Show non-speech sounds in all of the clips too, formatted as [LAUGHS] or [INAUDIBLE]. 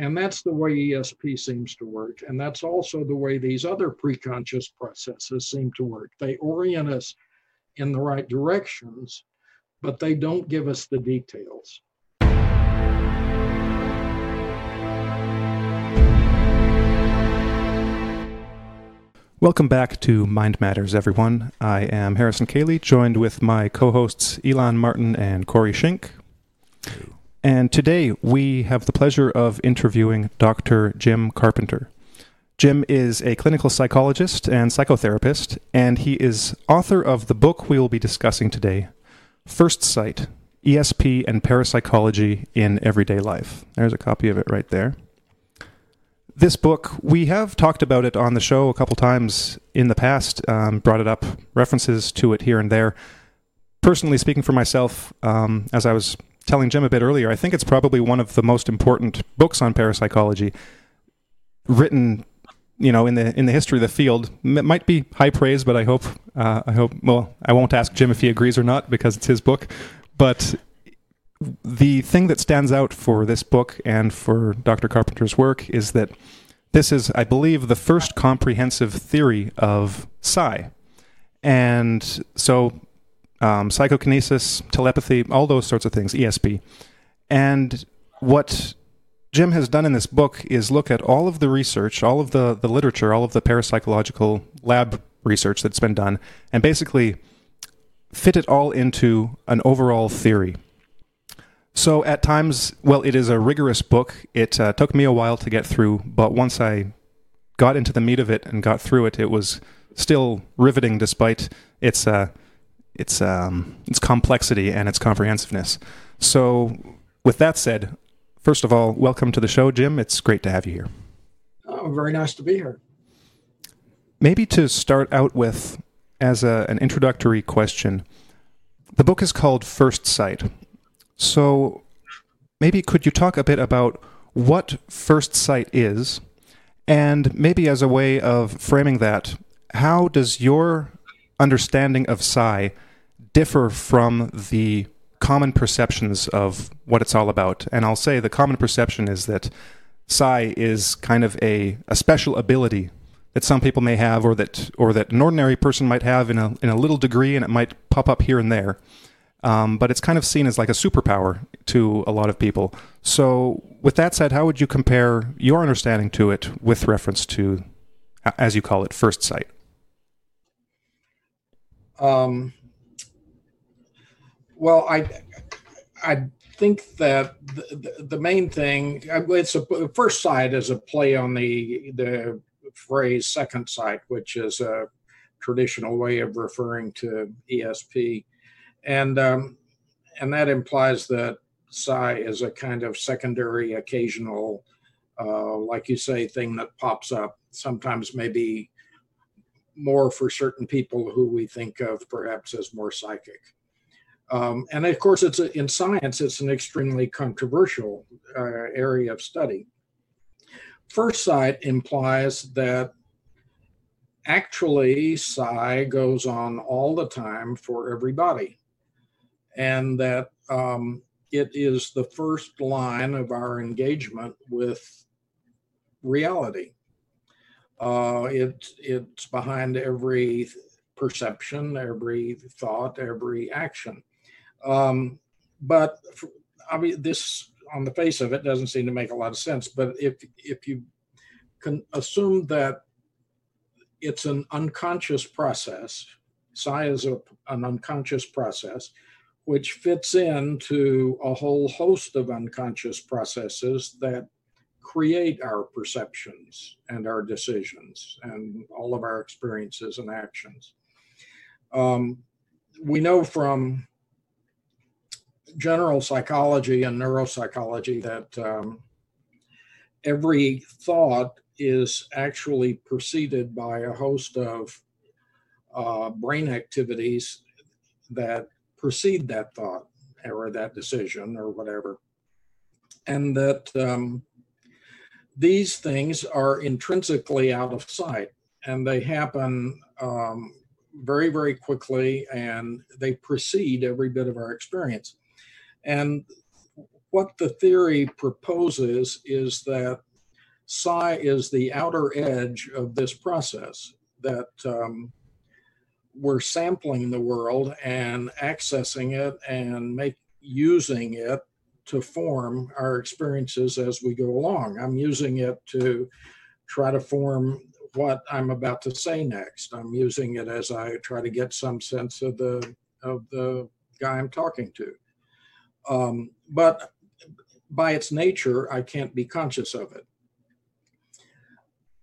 And that's the way ESP seems to work. And that's also the way these other preconscious processes seem to work. They orient us in the right directions, but they don't give us the details. Welcome back to Mind Matters, everyone. I am Harrison Cayley, joined with my co hosts Elon Martin and Corey Shink. And today we have the pleasure of interviewing Dr. Jim Carpenter. Jim is a clinical psychologist and psychotherapist, and he is author of the book we will be discussing today First Sight ESP and Parapsychology in Everyday Life. There's a copy of it right there this book, we have talked about it on the show a couple times in the past, um, brought it up, references to it here and there. Personally speaking for myself, um, as I was telling Jim a bit earlier, I think it's probably one of the most important books on parapsychology written, you know, in the in the history of the field. It might be high praise, but I hope uh, I hope well, I won't ask Jim if he agrees or not because it's his book, but the thing that stands out for this book and for Dr. Carpenter's work is that this is, I believe, the first comprehensive theory of psi. And so, um, psychokinesis, telepathy, all those sorts of things, ESP. And what Jim has done in this book is look at all of the research, all of the, the literature, all of the parapsychological lab research that's been done, and basically fit it all into an overall theory. So at times, well, it is a rigorous book. It uh, took me a while to get through, but once I got into the meat of it and got through it, it was still riveting despite its uh, its um, its complexity and its comprehensiveness. So, with that said, first of all, welcome to the show, Jim. It's great to have you here. Oh, very nice to be here. Maybe to start out with, as a, an introductory question, the book is called First Sight. So maybe could you talk a bit about what first sight is, and maybe as a way of framing that, how does your understanding of psi differ from the common perceptions of what it's all about? And I'll say the common perception is that psi is kind of a, a special ability that some people may have or that or that an ordinary person might have in a in a little degree and it might pop up here and there. Um, but it's kind of seen as like a superpower to a lot of people. So, with that said, how would you compare your understanding to it with reference to, as you call it, first sight? Um, well, I, I think that the, the, main thing it's a first sight is a play on the the phrase second sight, which is a traditional way of referring to ESP and um, and that implies that psi is a kind of secondary, occasional, uh, like you say, thing that pops up. Sometimes maybe more for certain people who we think of perhaps as more psychic. Um, and of course, it's a, in science, it's an extremely controversial uh, area of study. First sight implies that actually psi goes on all the time for everybody and that um, it is the first line of our engagement with reality. Uh, it, it's behind every perception, every thought, every action. Um, but for, I mean, this on the face of it doesn't seem to make a lot of sense. But if if you can assume that it's an unconscious process, psi is a, an unconscious process, which fits into a whole host of unconscious processes that create our perceptions and our decisions and all of our experiences and actions. Um, we know from general psychology and neuropsychology that um, every thought is actually preceded by a host of uh, brain activities that precede that thought or that decision or whatever. And that um, these things are intrinsically out of sight and they happen um, very, very quickly and they precede every bit of our experience. And what the theory proposes is that psi is the outer edge of this process that um, we're sampling the world and accessing it and make using it to form our experiences as we go along. I'm using it to try to form what I'm about to say next. I'm using it as I try to get some sense of the of the guy I'm talking to. Um, but by its nature, I can't be conscious of it.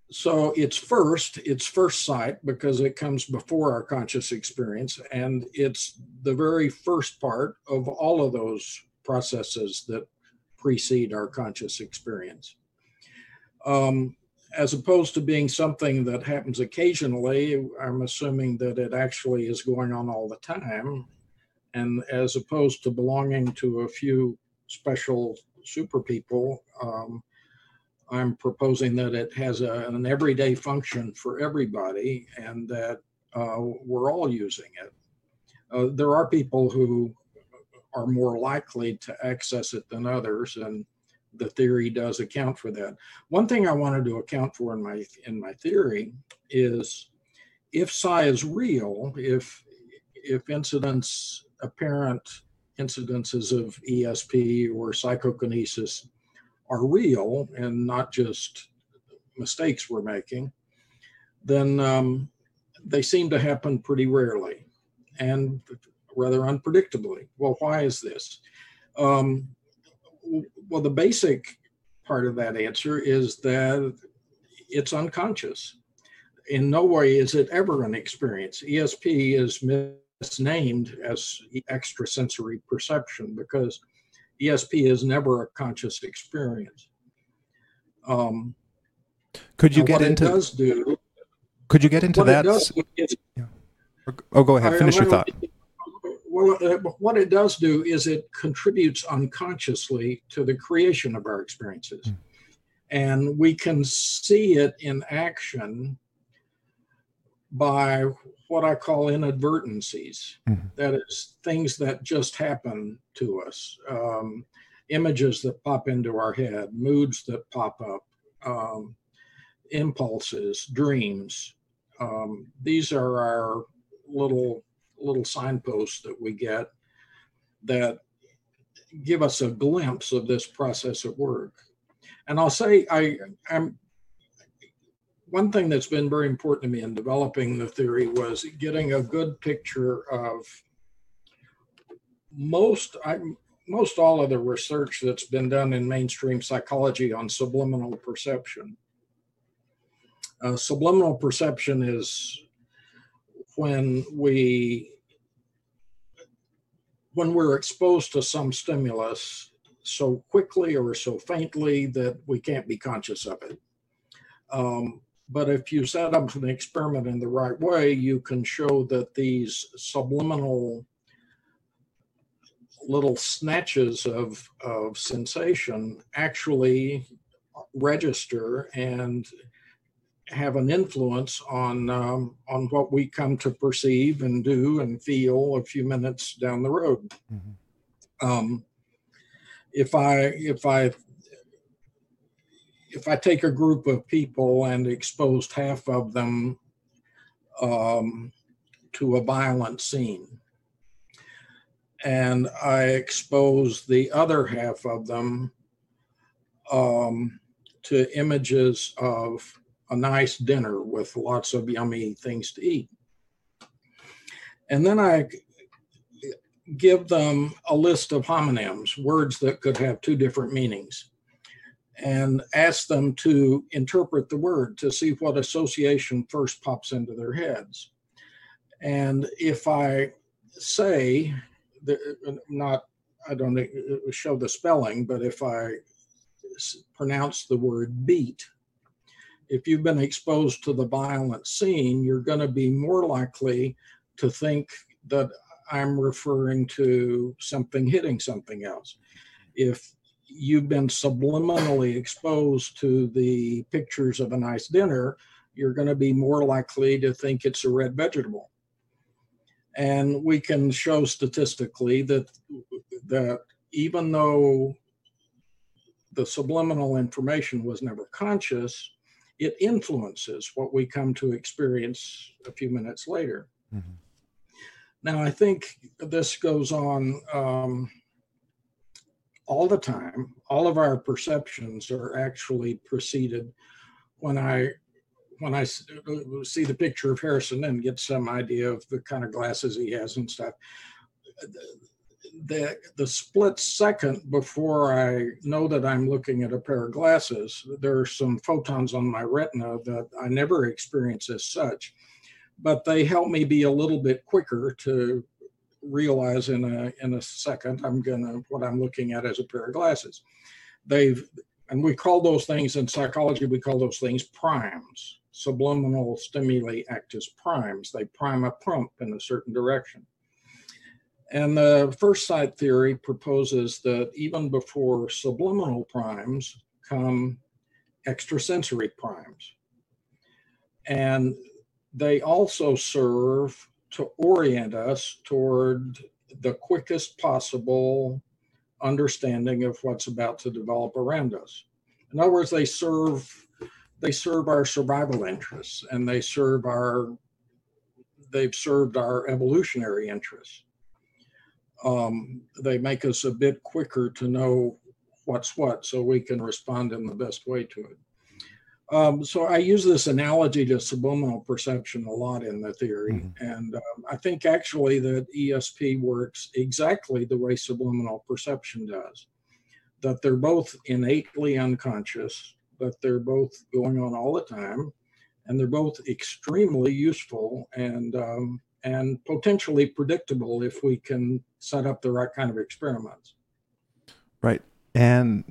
So it's first, it's first sight because it comes before our conscious experience, and it's the very first part of all of those processes that precede our conscious experience. Um, as opposed to being something that happens occasionally, I'm assuming that it actually is going on all the time. And as opposed to belonging to a few special super people, um, I'm proposing that it has a, an everyday function for everybody and that uh, we're all using it. Uh, there are people who are more likely to access it than others, and the theory does account for that. One thing I wanted to account for in my in my theory is if psi is real, if if incidents apparent incidences of ESP or psychokinesis are real and not just mistakes we're making, then um, they seem to happen pretty rarely and rather unpredictably. Well, why is this? Um, well, the basic part of that answer is that it's unconscious. In no way is it ever an experience. ESP is misnamed as extrasensory perception because ESP is never a conscious experience. Um, could you get into does do? Could you get into that? Does, yeah. Oh, go ahead. Finish I, your thought. Well, uh, what it does do is it contributes unconsciously to the creation of our experiences, mm. and we can see it in action by what I call inadvertencies. Mm-hmm. That is, things that just happen to us, um, images that pop into our head, moods that pop up, um, impulses, dreams. Um, these are our little little signposts that we get that give us a glimpse of this process at work. And I'll say I, I'm one thing that's been very important to me in developing the theory was getting a good picture of most I, most all of the research that's been done in mainstream psychology on subliminal perception. Uh, subliminal perception is when we when we're exposed to some stimulus so quickly or so faintly that we can't be conscious of it. Um, but if you set up an experiment in the right way, you can show that these subliminal little snatches of, of sensation actually register and have an influence on um, on what we come to perceive and do and feel a few minutes down the road. Mm-hmm. Um, if I if I if I take a group of people and exposed half of them um, to a violent scene, and I expose the other half of them um, to images of a nice dinner with lots of yummy things to eat. And then I give them a list of homonyms, words that could have two different meanings and ask them to interpret the word to see what association first pops into their heads. And if I say, not, I don't uh, show the spelling, but if I pronounce the word beat, if you've been exposed to the violent scene, you're going to be more likely to think that I'm referring to something hitting something else. If you've been subliminally exposed to the pictures of a nice dinner, you're going to be more likely to think it's a red vegetable. And we can show statistically that that even though the subliminal information was never conscious, it influences what we come to experience a few minutes later. Mm-hmm. Now, I think this goes on um, all the time. All of our perceptions are actually preceded when I when I see the picture of Harrison and get some idea of the kind of glasses he has and stuff. The, the split second before I know that I'm looking at a pair of glasses, there are some photons on my retina that I never experience as such but they help me be a little bit quicker to realize in a in a second I'm gonna what I'm looking at as a pair of glasses. They've and we call those things in psychology we call those things primes. Subliminal stimuli act as primes. They prime a pump in a certain direction. And the first sight theory proposes that even before subliminal primes come extrasensory primes. And they also serve to orient us toward the quickest possible understanding of what's about to develop around us. In other words, they serve they serve our survival interests and they serve our they've served our evolutionary interests. Um, they make us a bit quicker to know what's what so we can respond in the best way to it. Um, so I use this analogy to subliminal perception a lot in the theory, mm-hmm. and um, I think actually that ESP works exactly the way subliminal perception does. That they're both innately unconscious, but they're both going on all the time, and they're both extremely useful and um, and potentially predictable if we can set up the right kind of experiments. Right, and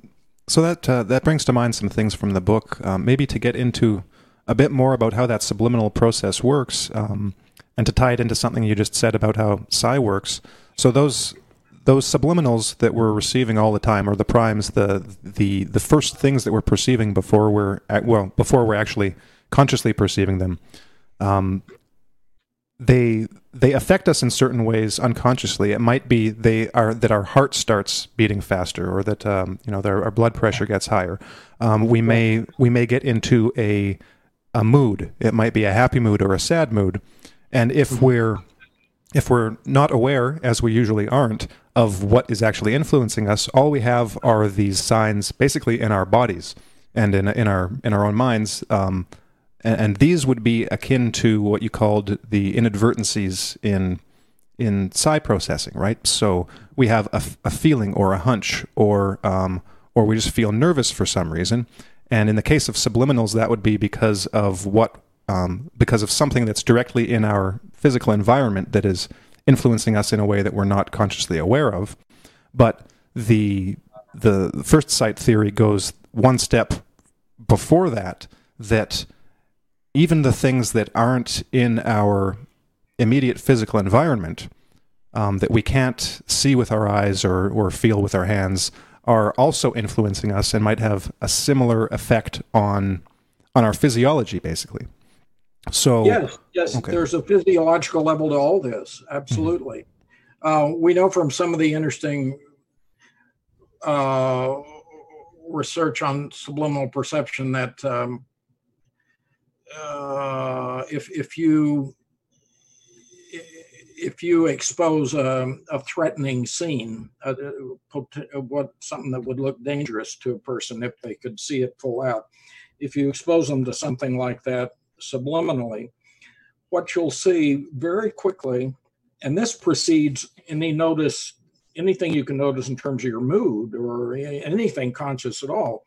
so that uh, that brings to mind some things from the book. Um, maybe to get into a bit more about how that subliminal process works, um, and to tie it into something you just said about how psi works. So those those subliminals that we're receiving all the time, or the primes, the the the first things that we're perceiving before we're well before we're actually consciously perceiving them. Um, they they affect us in certain ways unconsciously. It might be they are that our heart starts beating faster, or that um, you know their, our blood pressure gets higher. Um, we may we may get into a a mood. It might be a happy mood or a sad mood, and if mm-hmm. we're if we're not aware, as we usually aren't, of what is actually influencing us, all we have are these signs, basically in our bodies and in in our in our own minds. Um, and, and these would be akin to what you called the inadvertencies in in psi processing, right? So we have a, a feeling or a hunch, or um, or we just feel nervous for some reason. And in the case of subliminals, that would be because of what um, because of something that's directly in our physical environment that is influencing us in a way that we're not consciously aware of. But the the first sight theory goes one step before that. That even the things that aren't in our immediate physical environment um, that we can't see with our eyes or, or feel with our hands are also influencing us and might have a similar effect on on our physiology basically so yes yes okay. there's a physiological level to all this absolutely mm-hmm. uh, we know from some of the interesting uh, research on subliminal perception that um, uh, if if you if you expose a, a threatening scene, a, a, what something that would look dangerous to a person if they could see it full out, if you expose them to something like that subliminally, what you'll see very quickly, and this precedes any notice, anything you can notice in terms of your mood or anything conscious at all.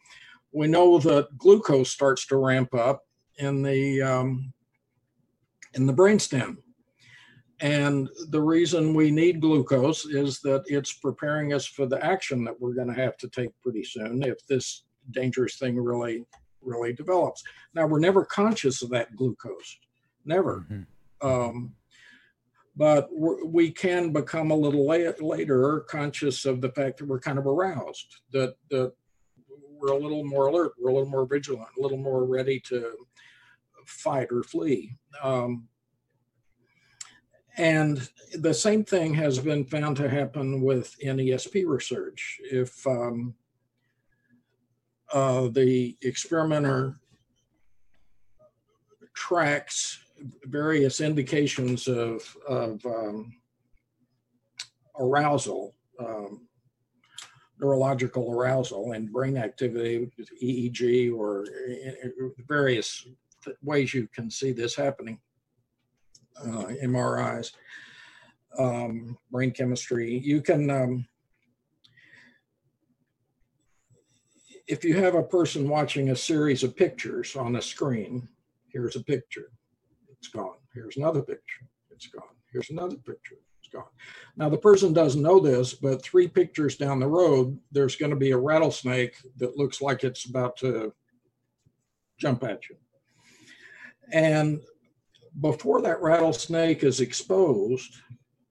We know that glucose starts to ramp up in the um, in the brainstem. And the reason we need glucose is that it's preparing us for the action that we're going to have to take pretty soon if this dangerous thing really, really develops. Now, we're never conscious of that glucose, never. Mm-hmm. Um, but we can become a little later conscious of the fact that we're kind of aroused, that, that we're a little more alert, we're a little more vigilant, a little more ready to fight or flee. Um, and the same thing has been found to happen with NESP research. If um, uh, the experimenter tracks various indications of, of um, arousal, um, neurological arousal and brain activity, EEG, or various ways you can see this happening, uh, MRIs, um, brain chemistry. You can, um, if you have a person watching a series of pictures on a screen, here's a picture, it's gone. Here's another picture, it's gone. Here's another picture, it's gone. Now, the person doesn't know this, but three pictures down the road, there's going to be a rattlesnake that looks like it's about to jump at you. And before that rattlesnake is exposed,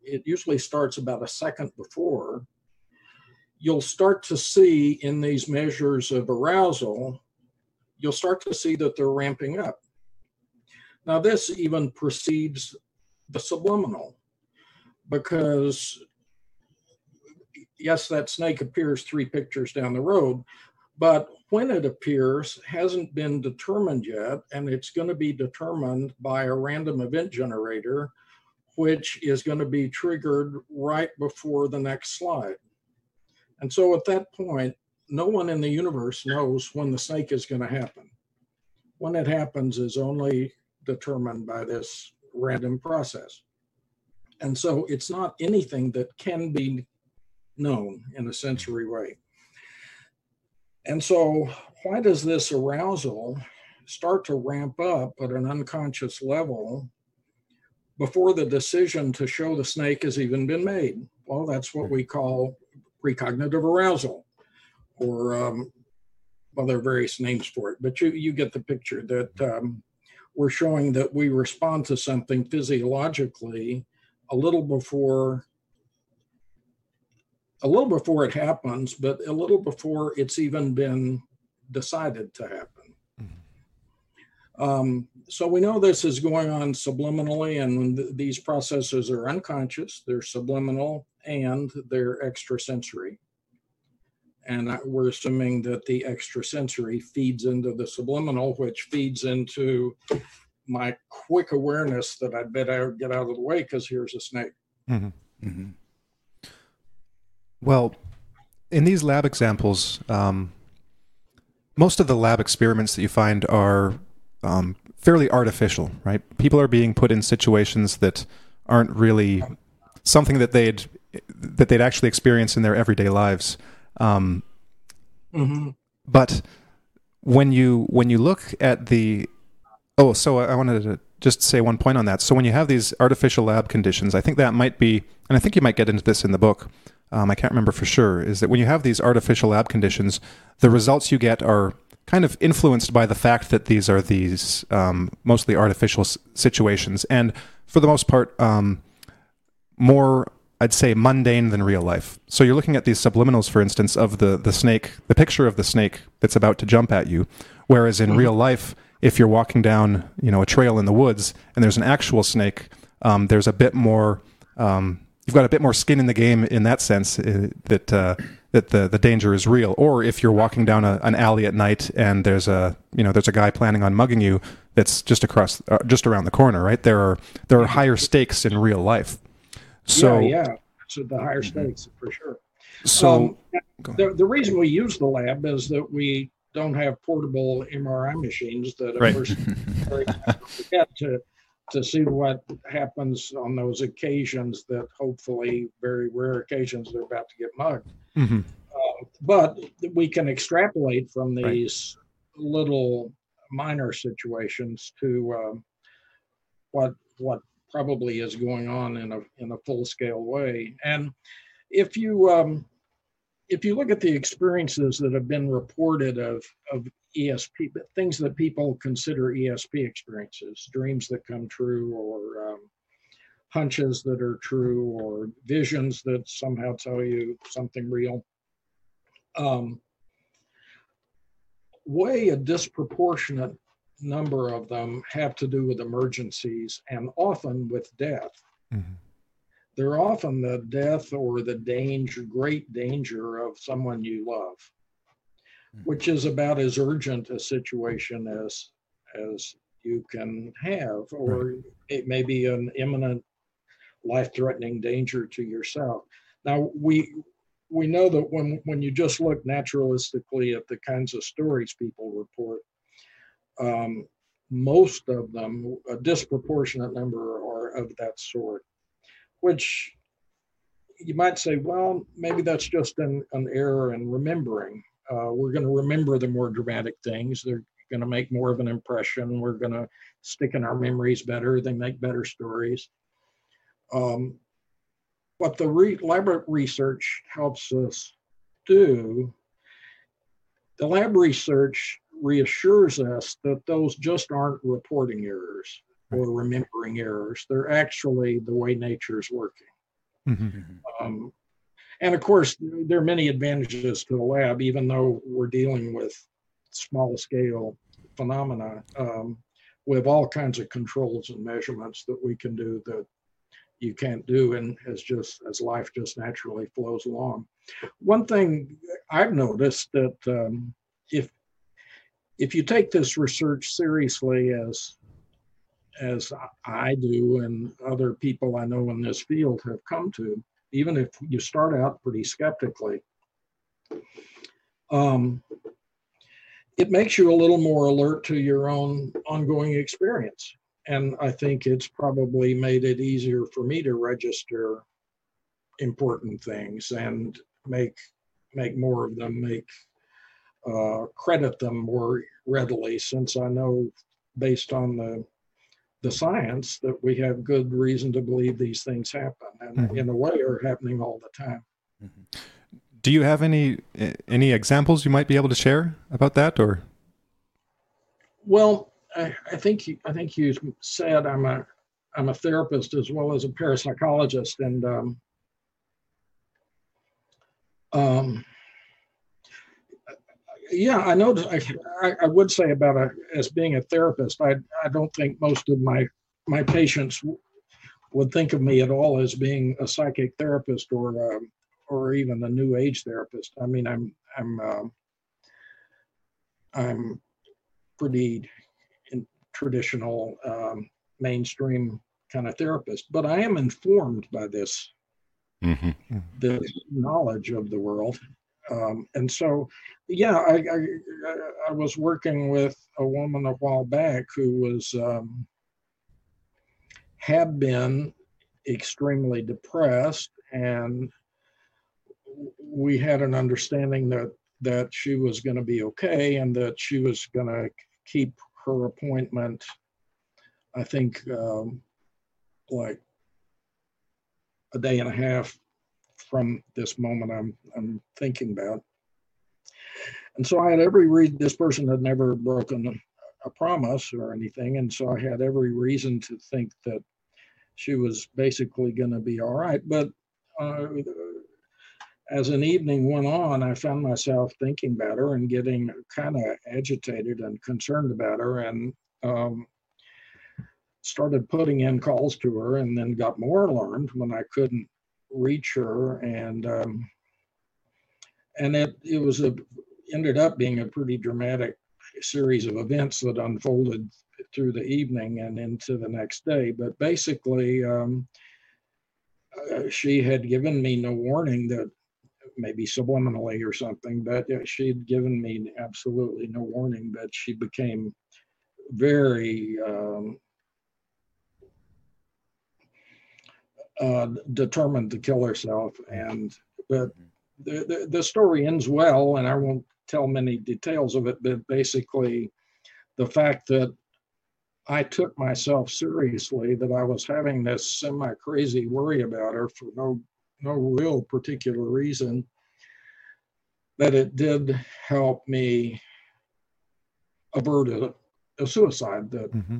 it usually starts about a second before, you'll start to see in these measures of arousal, you'll start to see that they're ramping up. Now, this even precedes the subliminal because, yes, that snake appears three pictures down the road, but when it appears hasn't been determined yet, and it's going to be determined by a random event generator, which is going to be triggered right before the next slide. And so at that point, no one in the universe knows when the snake is going to happen. When it happens is only determined by this random process. And so it's not anything that can be known in a sensory way. And so, why does this arousal start to ramp up at an unconscious level before the decision to show the snake has even been made? Well, that's what we call precognitive arousal, or um, well, there are various names for it, but you you get the picture that um, we're showing that we respond to something physiologically a little before a little before it happens, but a little before it's even been decided to happen. Mm-hmm. Um, so we know this is going on subliminally, and th- these processes are unconscious, they're subliminal and they're extrasensory. And we're assuming that the extrasensory feeds into the subliminal, which feeds into my quick awareness that I'd better get out of the way because here's a snake. Mm-hmm. Mm-hmm. Well, in these lab examples, um, most of the lab experiments that you find are um, fairly artificial, right? People are being put in situations that aren't really something that they'd that they'd actually experience in their everyday lives. Um, mm-hmm. But when you when you look at the oh, so I wanted to just say one point on that. So when you have these artificial lab conditions, I think that might be, and I think you might get into this in the book um, I can't remember for sure, is that when you have these artificial lab conditions, the results you get are kind of influenced by the fact that these are these um, mostly artificial s- situations, and for the most part, um, more I'd say mundane than real life. So you're looking at these subliminals, for instance, of the the snake, the picture of the snake that's about to jump at you, whereas in mm-hmm. real life, if you're walking down, you know, a trail in the woods and there's an actual snake, um, there's a bit more um, you've got a bit more skin in the game in that sense uh, that uh, that the the danger is real. Or if you're walking down a, an alley at night and there's a you know there's a guy planning on mugging you that's just across uh, just around the corner, right? There are there are higher stakes in real life. So yeah, yeah. so the higher mm-hmm. stakes for sure. So um, the the reason we use the lab is that we don't have portable MRI machines that a right. person [LAUGHS] to to see what happens on those occasions that hopefully very rare occasions they're about to get mugged mm-hmm. uh, but we can extrapolate from these right. little minor situations to um, what what probably is going on in a in a full scale way and if you um, if you look at the experiences that have been reported of of ESP, but things that people consider ESP experiences, dreams that come true, or um, hunches that are true, or visions that somehow tell you something real. Um, way a disproportionate number of them have to do with emergencies and often with death. Mm-hmm. They're often the death or the danger, great danger of someone you love which is about as urgent a situation as as you can have, or it may be an imminent life-threatening danger to yourself. Now we we know that when when you just look naturalistically at the kinds of stories people report, um, most of them, a disproportionate number, are of that sort, which you might say, well, maybe that's just an, an error in remembering. Uh, we're going to remember the more dramatic things. They're going to make more of an impression. We're going to stick in our memories better. They make better stories. Um, what the re- lab research helps us do, the lab research reassures us that those just aren't reporting errors or remembering errors. They're actually the way nature's working. Mm-hmm. mm-hmm. Um, and of course, there are many advantages to the lab, even though we're dealing with small scale phenomena. Um, we have all kinds of controls and measurements that we can do that you can't do and as just as life just naturally flows along one thing i've noticed that um, if if you take this research seriously as as i do and other people i know in this field have come to even if you start out pretty skeptically um, it makes you a little more alert to your own ongoing experience. And I think it's probably made it easier for me to register important things and make make more of them, make uh, credit them more readily, since I know based on the the science that we have good reason to believe these things happen, and mm-hmm. in a way are happening all the time. Mm-hmm. Do you have any any examples you might be able to share about that, or? Well, I, I think you, I think you said I'm a I'm a therapist as well as a parapsychologist, and um, um, yeah, I know. I, I would say about a as being a therapist, I I don't think most of my my patients would think of me at all as being a psychic therapist or um, or even a new age therapist. I mean, I'm I'm um, I'm pretty traditional um, mainstream kind of therapist, but I am informed by this mm-hmm. this knowledge of the world. Um, and so, yeah, I, I, I, was working with a woman a while back who was um, had been extremely depressed, and we had an understanding that that she was going to be okay and that she was going to keep her appointment, I think, um, like a day and a half from this moment I'm I'm thinking about. And so I had every reason. This person had never broken a promise or anything, and so I had every reason to think that she was basically going to be all right. But uh, as an evening went on, I found myself thinking about her and getting kind of agitated and concerned about her, and um, started putting in calls to her, and then got more alarmed when I couldn't reach her, and um, and it it was a ended up being a pretty dramatic series of events that unfolded through the evening and into the next day. But basically. Um, uh, she had given me no warning that maybe subliminally or something, but she'd given me absolutely no warning. But she became very um, uh, determined to kill herself. And but the, the, the story ends well, and I won't tell many details of it. But basically, the fact that I took myself seriously, that I was having this semi crazy worry about her for no no real particular reason, that it did help me avert a, a suicide that mm-hmm.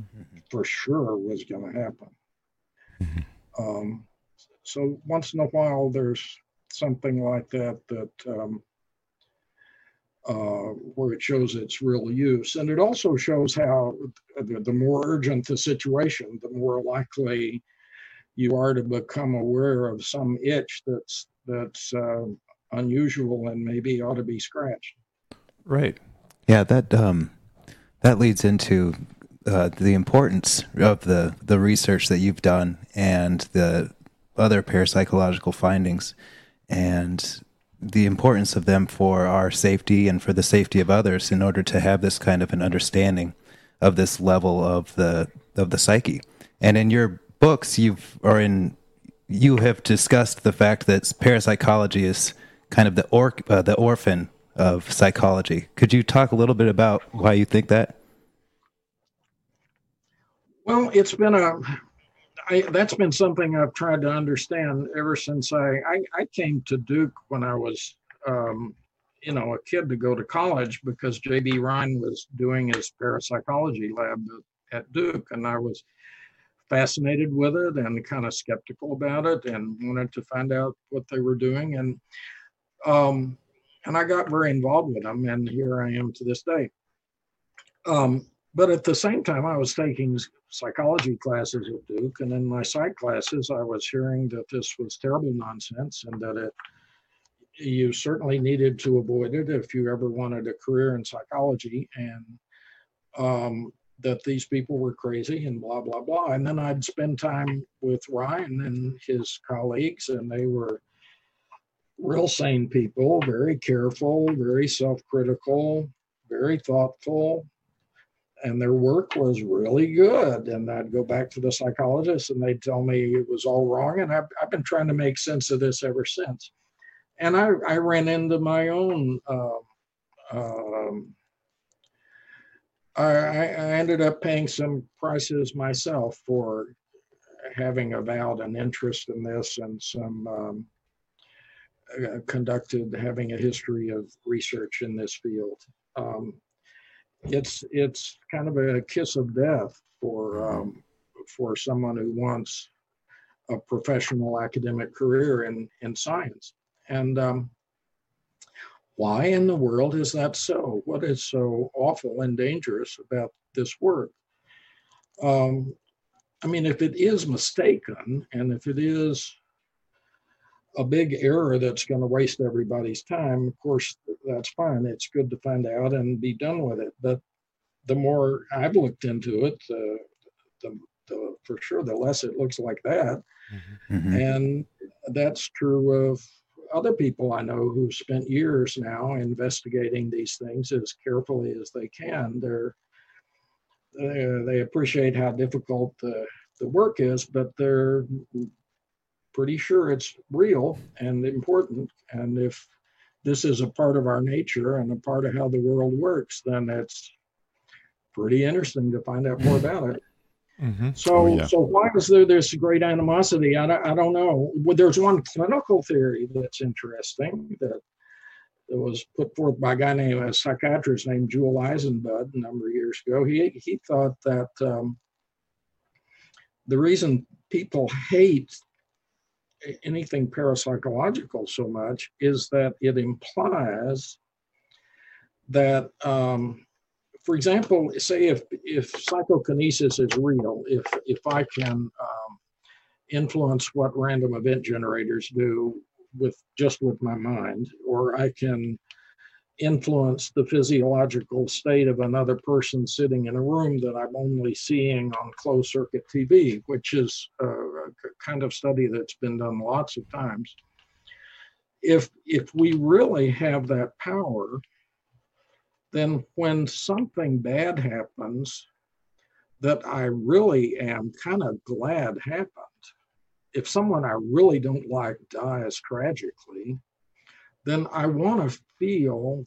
for sure was going to happen. Mm-hmm. Um, so once in a while, there's something like that that um, uh, where it shows its real use, and it also shows how the, the more urgent the situation, the more likely you are to become aware of some itch that's that's uh, unusual and maybe ought to be scratched. Right. Yeah, that um, that leads into uh, the importance of the the research that you've done and the other parapsychological findings, and the importance of them for our safety and for the safety of others in order to have this kind of an understanding of this level of the of the psyche. And in your books, you've or in you have discussed the fact that parapsychology is kind of the or, uh, the orphan of psychology. Could you talk a little bit about why you think that? Well, it's been a I, that's been something I've tried to understand ever since I I, I came to Duke when I was um, you know a kid to go to college because J.B. Rhine was doing his parapsychology lab at, at Duke, and I was fascinated with it and kind of skeptical about it and wanted to find out what they were doing and um, and I got very involved with them, and here I am to this day. Um, but at the same time, I was taking psychology classes at Duke, and in my psych classes, I was hearing that this was terrible nonsense and that it you certainly needed to avoid it if you ever wanted a career in psychology, and um, that these people were crazy and blah blah blah. And then I'd spend time with Rhine and his colleagues, and they were real sane people, very careful, very self-critical, very thoughtful, and their work was really good. And I'd go back to the psychologist and they'd tell me it was all wrong. And I've, I've been trying to make sense of this ever since. And I, I ran into my own, uh, um, I, I ended up paying some prices myself for having avowed an interest in this and some um, uh, conducted having a history of research in this field. Um, it's it's kind of a kiss of death for um, for someone who wants a professional academic career in in science. And um, why in the world is that so? What is so awful and dangerous about this work? Um, I mean, if it is mistaken, and if it is a big error that's going to waste everybody's time, of course, that's fine. It's good to find out and be done with it. But the more I've looked into it, the, the, the for sure, the less it looks like that. Mm-hmm. mm-hmm. And that's true of other people I know who've spent years now investigating these things as carefully as they can. They're they, they appreciate how difficult the, the work is, but they're pretty sure it's real and important. And if this is a part of our nature and a part of how the world works, then it's pretty interesting to find out more about it. Mm-hmm. So, oh, yeah. so why is there this great animosity? I don't, I don't know. Well, there's one clinical theory that's interesting that, that was put forth by a guy named a psychiatrist named Jule Eisenbud a number of years ago. He he thought that um, the reason people hate anything parapsychological so much is that it implies that um, for example say if if psychokinesis is real if if i can um, influence what random event generators do with just with my mind or i can influence the physiological state of another person sitting in a room that I'm only seeing on closed circuit TV, which is a, kind of study that's been done lots of times. If if we really have that power, then when something bad happens that I really am kind of glad happened, if someone I really don't like dies tragically, then I want to feel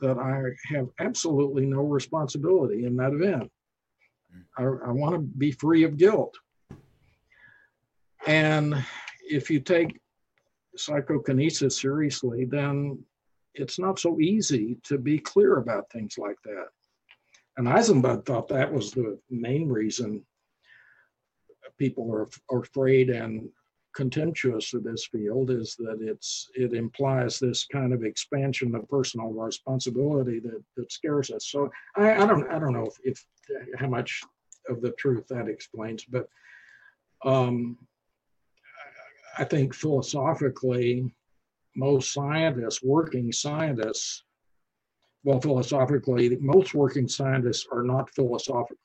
that I have absolutely no responsibility in that event. I, I want to be free of guilt. And if you take psychokinesis seriously, then it's not so easy to be clear about things like that. And Eisenbud thought that was the main reason people are, are afraid and contemptuous of this field is that it's it implies this kind of expansion of personal responsibility that, that scares us. So I, I don't I don't know if, if how much of the truth that explains, but um, I think philosophically, most scientists, working scientists, well, philosophically, most working scientists are not philosophical.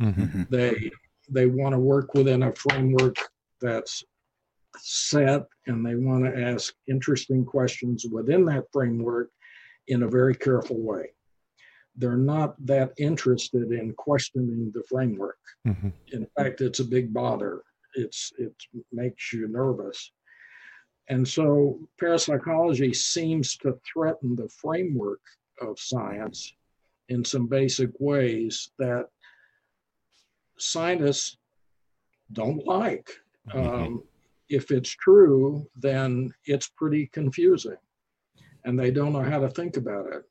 Mm-hmm. They they want to work within a framework that's set, and they want to ask interesting questions within that framework in a very careful way. They're not that interested in questioning the framework. Mm-hmm. In fact, it's a big bother. It's it makes you nervous. And so parapsychology seems to threaten the framework of science in some basic ways that scientists don't like. Um, if it's true, then it's pretty confusing and they don't know how to think about it.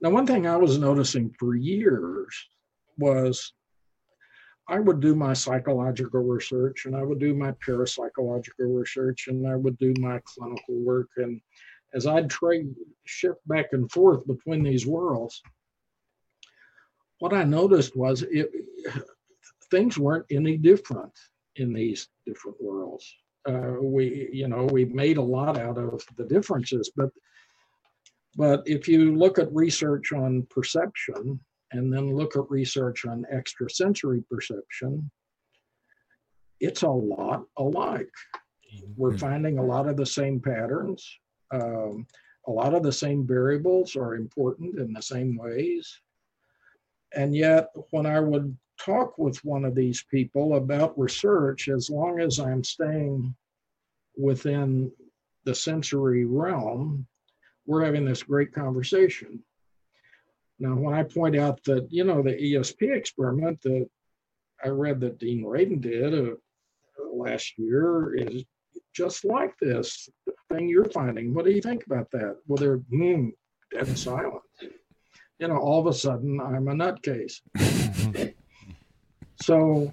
Now, one thing I was noticing for years was I would do my psychological research and I would do my parapsychological research and I would do my clinical work. And as I'd trade shift back and forth between these worlds, what I noticed was it, things weren't any different in these different worlds. Uh, we, you know, we made a lot out of the differences, but but if you look at research on perception and then look at research on extrasensory perception, it's a lot alike. We're finding a lot of the same patterns. Um, a lot of the same variables are important in the same ways. And yet, when I would talk with one of these people about research, as long as I'm staying within the sensory realm, we're having this great conversation. Now, when I point out that, you know, the ESP experiment that I read that Dean Radin did uh, last year is just like this thing you're finding. What do you think about that? Well, they're hmm, dead silent. You know, all of a sudden, I'm a nutcase. [LAUGHS] so,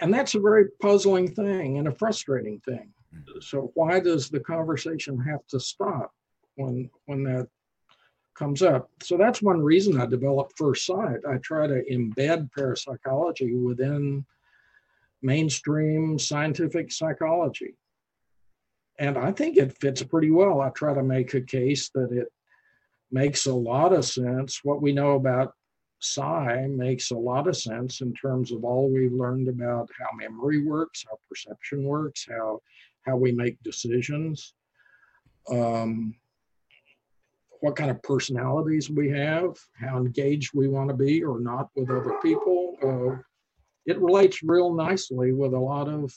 and that's a very puzzling thing and a frustrating thing. Mm-hmm. So, why does the conversation have to stop when when that comes up? So that's one reason I developed First Sight. I try to embed parapsychology within mainstream scientific psychology. And I think it fits pretty well. I try to make a case that it makes a lot of sense. What we know about psi makes a lot of sense in terms of all we've learned about how memory works, how perception works, how how we make decisions, um, what kind of personalities we have, how engaged we want to be or not with other people. Uh, it relates real nicely with a lot of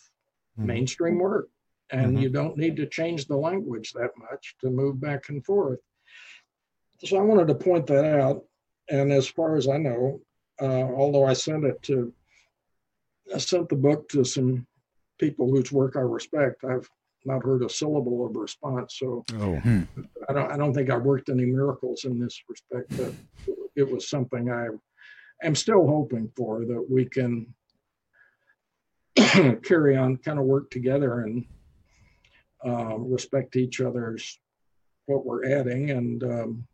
mainstream work. And Mhm. you don't need to change the language that much to move back and forth. So I wanted to point that out. And as far as I know, uh, although I sent it to, I sent the book to some people whose work I respect. I've not heard a syllable of response. So Oh, I don't, I don't think I worked any miracles in this respect, but it was something I am still hoping for that we can [CLEARS THROAT] carry on, kind of work together and uh, respect each other's what we're adding and um,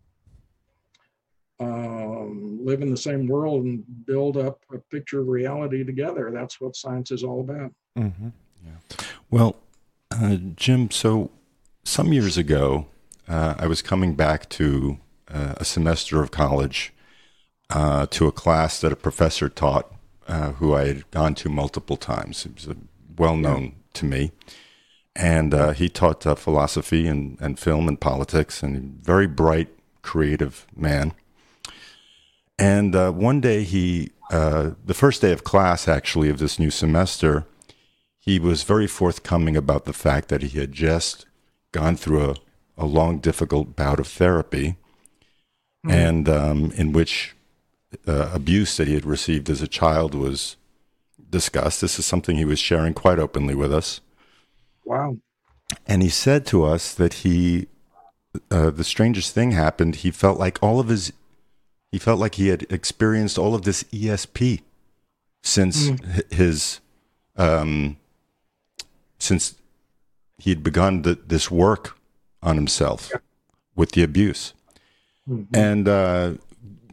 um, live in the same world and build up a picture of reality together. That's what science is all about. Mm-hmm. well, uh, Jim, so some years ago, uh, I was coming back to uh, a semester of college uh, to a class that a professor taught uh, who I had gone to multiple times. It was uh, well known to me. And uh, he taught uh, philosophy and, and film and politics, and a very bright, creative man. And uh, one day, he, uh, the first day of class actually of this new semester, he was very forthcoming about the fact that he had just gone through a, a long, difficult bout of therapy, and um, in which uh, abuse that he had received as a child was discussed. This is something he was sharing quite openly with us. Wow. And he said to us that he, uh, the strangest thing happened. He felt like all of his, he felt like he had experienced all of this ESP since h- his, um, since he had begun th- this work on himself with the abuse. And, uh,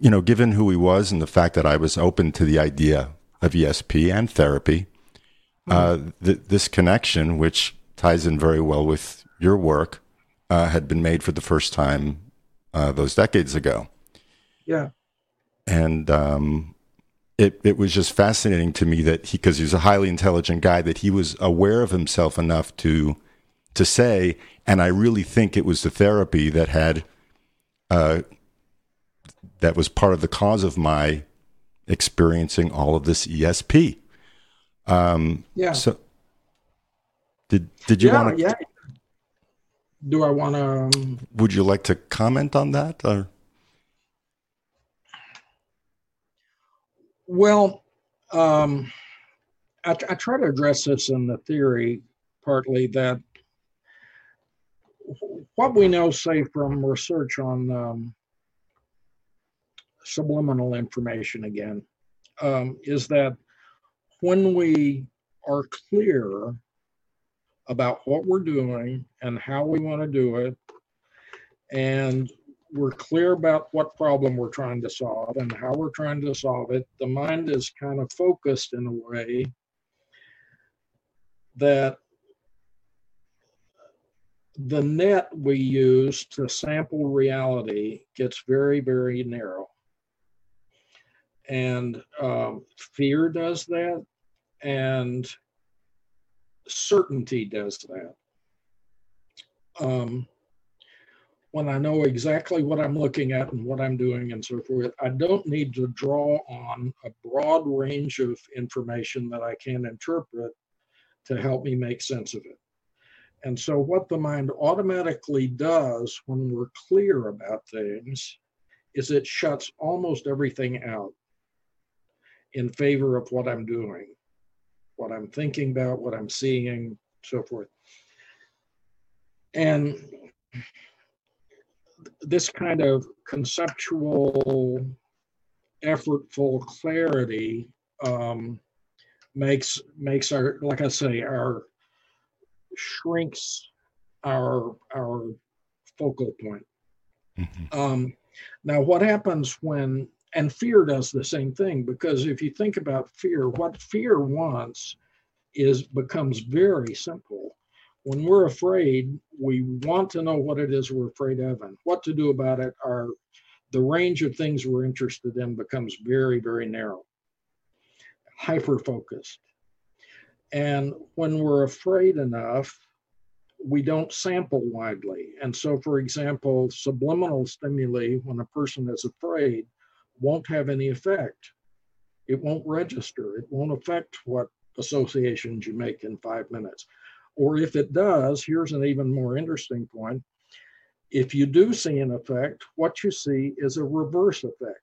you know, given who he was and the fact that I was open to the idea of ESP and therapy, uh, th- this connection, which ties in very well with your work, uh, had been made for the first time uh, those decades ago. Yeah. And um, it it was just fascinating to me that he because he's a highly intelligent guy that he was aware of himself enough to to say, and I really think it was the therapy that had uh, that was part of the cause of my experiencing all of this ESP. Um, yeah. So did did you yeah, want to? Yeah. Do I want to? Um, would you like to comment on that? Or? Well, um, I, I, try to address this in the theory partly that what we know, say, from research on um, subliminal information again, um, is that when we are clear about what we're doing and how we want to do it, and we're clear about what problem we're trying to solve and how we're trying to solve it, the mind is kind of focused in a way that the net we use to sample reality gets very, very narrow. And um, fear does that, and certainty does that. Um, when I know exactly what I'm looking at and what I'm doing and so forth, I don't need to draw on a broad range of information that I can interpret to help me make sense of it. And so, what the mind automatically does when we're clear about things is it shuts almost everything out in favor of what I'm doing, what I'm thinking about, what I'm seeing, so forth. And this kind of conceptual, effortful clarity um, makes makes our, like I say, our shrinks our our focal point. Mm-hmm. Um, now, what happens when and fear does the same thing because if you think about fear, what fear wants is becomes very simple when we're afraid, we want to know what it is we're afraid of and what to do about it. Our the range of things we're interested in becomes very, very narrow, hyper focused. And when we're afraid enough, we don't sample widely. And so, for example, subliminal stimuli, when a person is afraid, won't have any effect. It won't register. It won't affect what associations you make in five minutes. Or if it does, here's an even more interesting point. If you do see an effect, what you see is a reverse effect.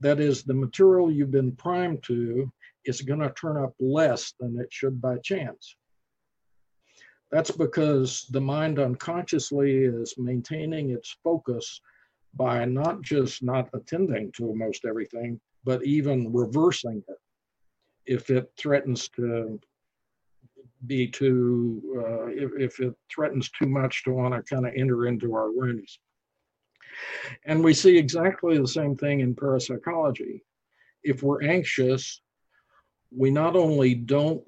That is, the material you've been primed to is going to turn up less than it should by chance. That's because the mind unconsciously is maintaining its focus by not just not attending to most everything, but even reversing it if it threatens to be too, uh, if, if it threatens too much to want to kind of enter into our awareness. And we see exactly the same thing in parapsychology. If we're anxious, we not only don't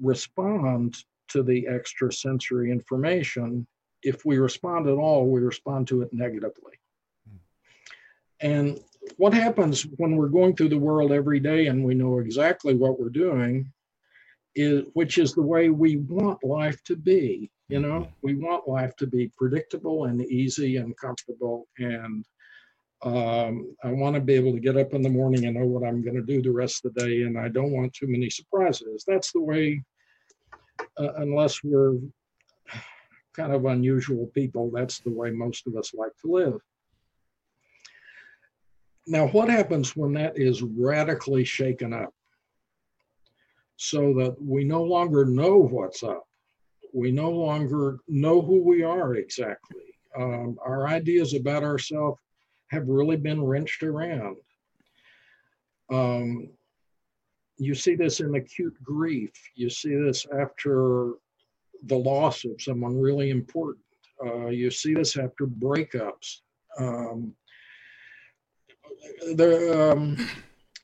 respond to the extrasensory information, if we respond at all, we respond to it negatively. And what happens when we're going through the world every day and we know exactly what we're doing is which is the way we want life to be you know? Mm-hmm. we want life to be predictable and easy and comfortable and um, i want to be able to get up in the morning and know what i'm going to do the rest of the day and i don't want too many surprises. That's the way uh, unless we're kind of unusual people that's the way most of us like to live. Now what happens when that is radically shaken up so that we no longer know what's up. We no longer know who we are exactly. Um, our ideas about ourselves have really been wrenched around. Um, you see this in acute grief. You see this after the loss of someone really important. Uh, you see this after breakups. Um, the, um,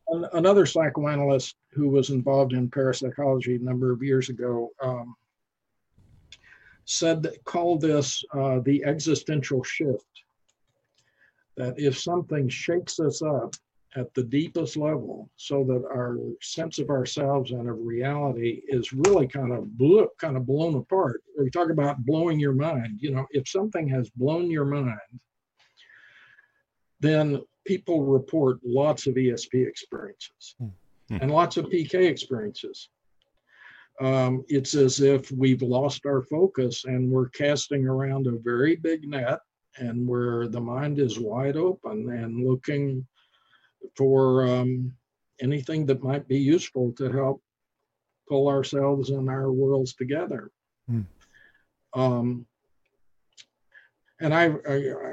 another psychoanalyst who was involved in parapsychology a number of years ago um, said that, called this uh, the existential shift. That if something shakes us up at the deepest level, so that our sense of ourselves and of reality is really kind of blew, kind of blown apart. We talk about blowing your mind. You know, if something has blown your mind, then people report lots of ESP experiences Hmm. and lots of PK experiences. Um, it's as if we've lost our focus and we're casting around a very big net and where the mind is wide open and looking for um, anything that might be useful to help pull ourselves and our worlds together. Hmm. Um, and I, I, I,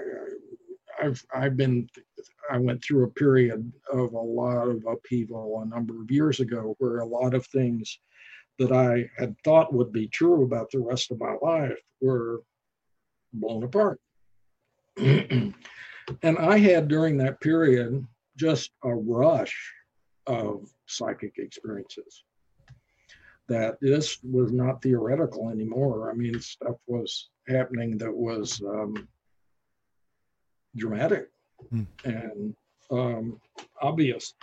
I've, I've been, I went through a period of a lot of upheaval a number of years ago where a lot of things that I had thought would be true about the rest of my life were blown apart. [CLEARS THROAT] and I had during that period just a rush of psychic experiences. That this was not theoretical anymore. I mean, stuff was happening that was um, dramatic Hmm. and um, obvious.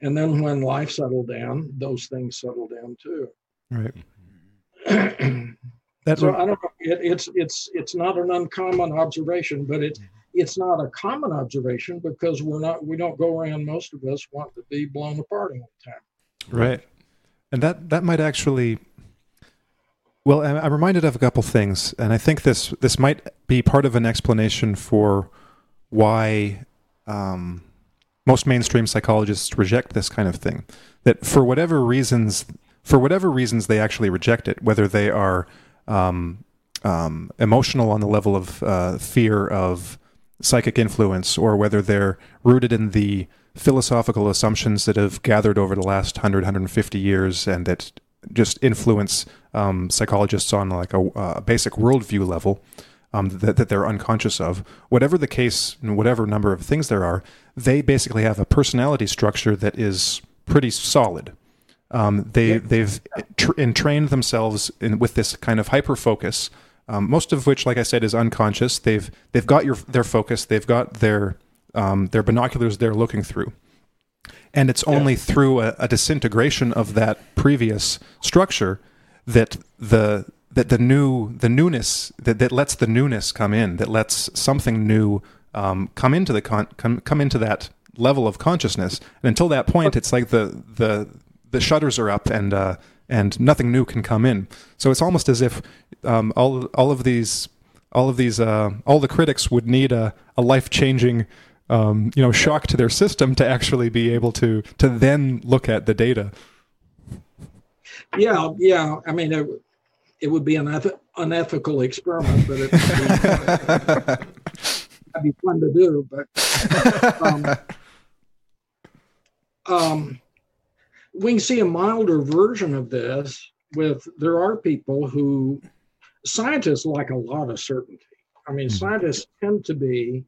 And then when life settled down, those things settled down too. Right. [CLEARS THROAT] so That I don't know. It, it's it's it's not an uncommon observation, but it's it's not a common observation because we're not we don't go around most of us want to be blown apart all the time. Right. And that that might actually well, I- I'm reminded of a couple things, and I think this this might be part of an explanation for why um, most mainstream psychologists reject this kind of thing. That for whatever reasons, for whatever reasons they actually reject it, whether they are um, um, emotional on the level of uh, fear of psychic influence, or whether they're rooted in the philosophical assumptions that have gathered over the last 100, 150 years and that just influence um, psychologists on like a, a basic worldview level um, that, that they're unconscious of. Whatever the case, and whatever number of things there are, they basically have a personality structure that is pretty solid. Um, they Yeah. they've tr- entrained themselves in, with this kind of hyper focus, um, most of which, like I said, is unconscious. They've they've got your their focus. They've got their um, their binoculars they're looking through, and it's only through a, a disintegration of that previous structure that the that the new the newness that, that lets the newness come in that lets something new um, come into the con- come come into that level of consciousness. And until that point it's like the the the shutters are up and uh, and nothing new can come in. So it's almost as if um, all all of these all of these uh, all the critics would need a, a life changing um, you know shock to their system to actually be able to to then look at the data. Yeah, yeah. I mean, it, it would be an eth- unethical experiment, but it would be, [LAUGHS] be fun to do. But um, um, we can see a milder version of this with there are people who scientists like a lot of certainty. I mean, Mhm. scientists tend to be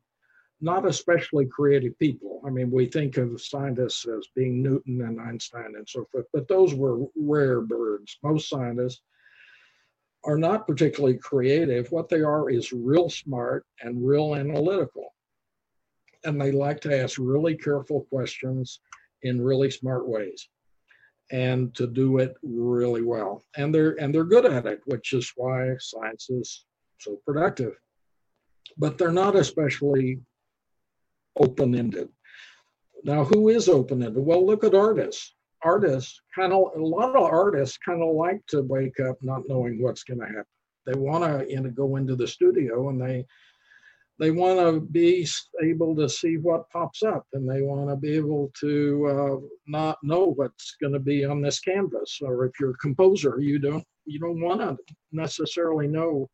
not especially creative people. I mean, we think of scientists as being Newton and Einstein and so forth, but those were rare birds. Most scientists are not particularly creative. What they are is real smart and real analytical. And they like to ask really careful questions in really smart ways and to do it really well. And they're and they're good at it, which is why science is so productive. But they're not especially open-ended. Now, who is open-ended? Well, look at artists. Artists kind of a lot of artists kind of like to wake up not knowing what's going to happen. They want to you know, go into the studio and they they want to be able to see what pops up and they want to be able to uh, not know what's going to be on this canvas or if you're a composer you don't you don't want to necessarily know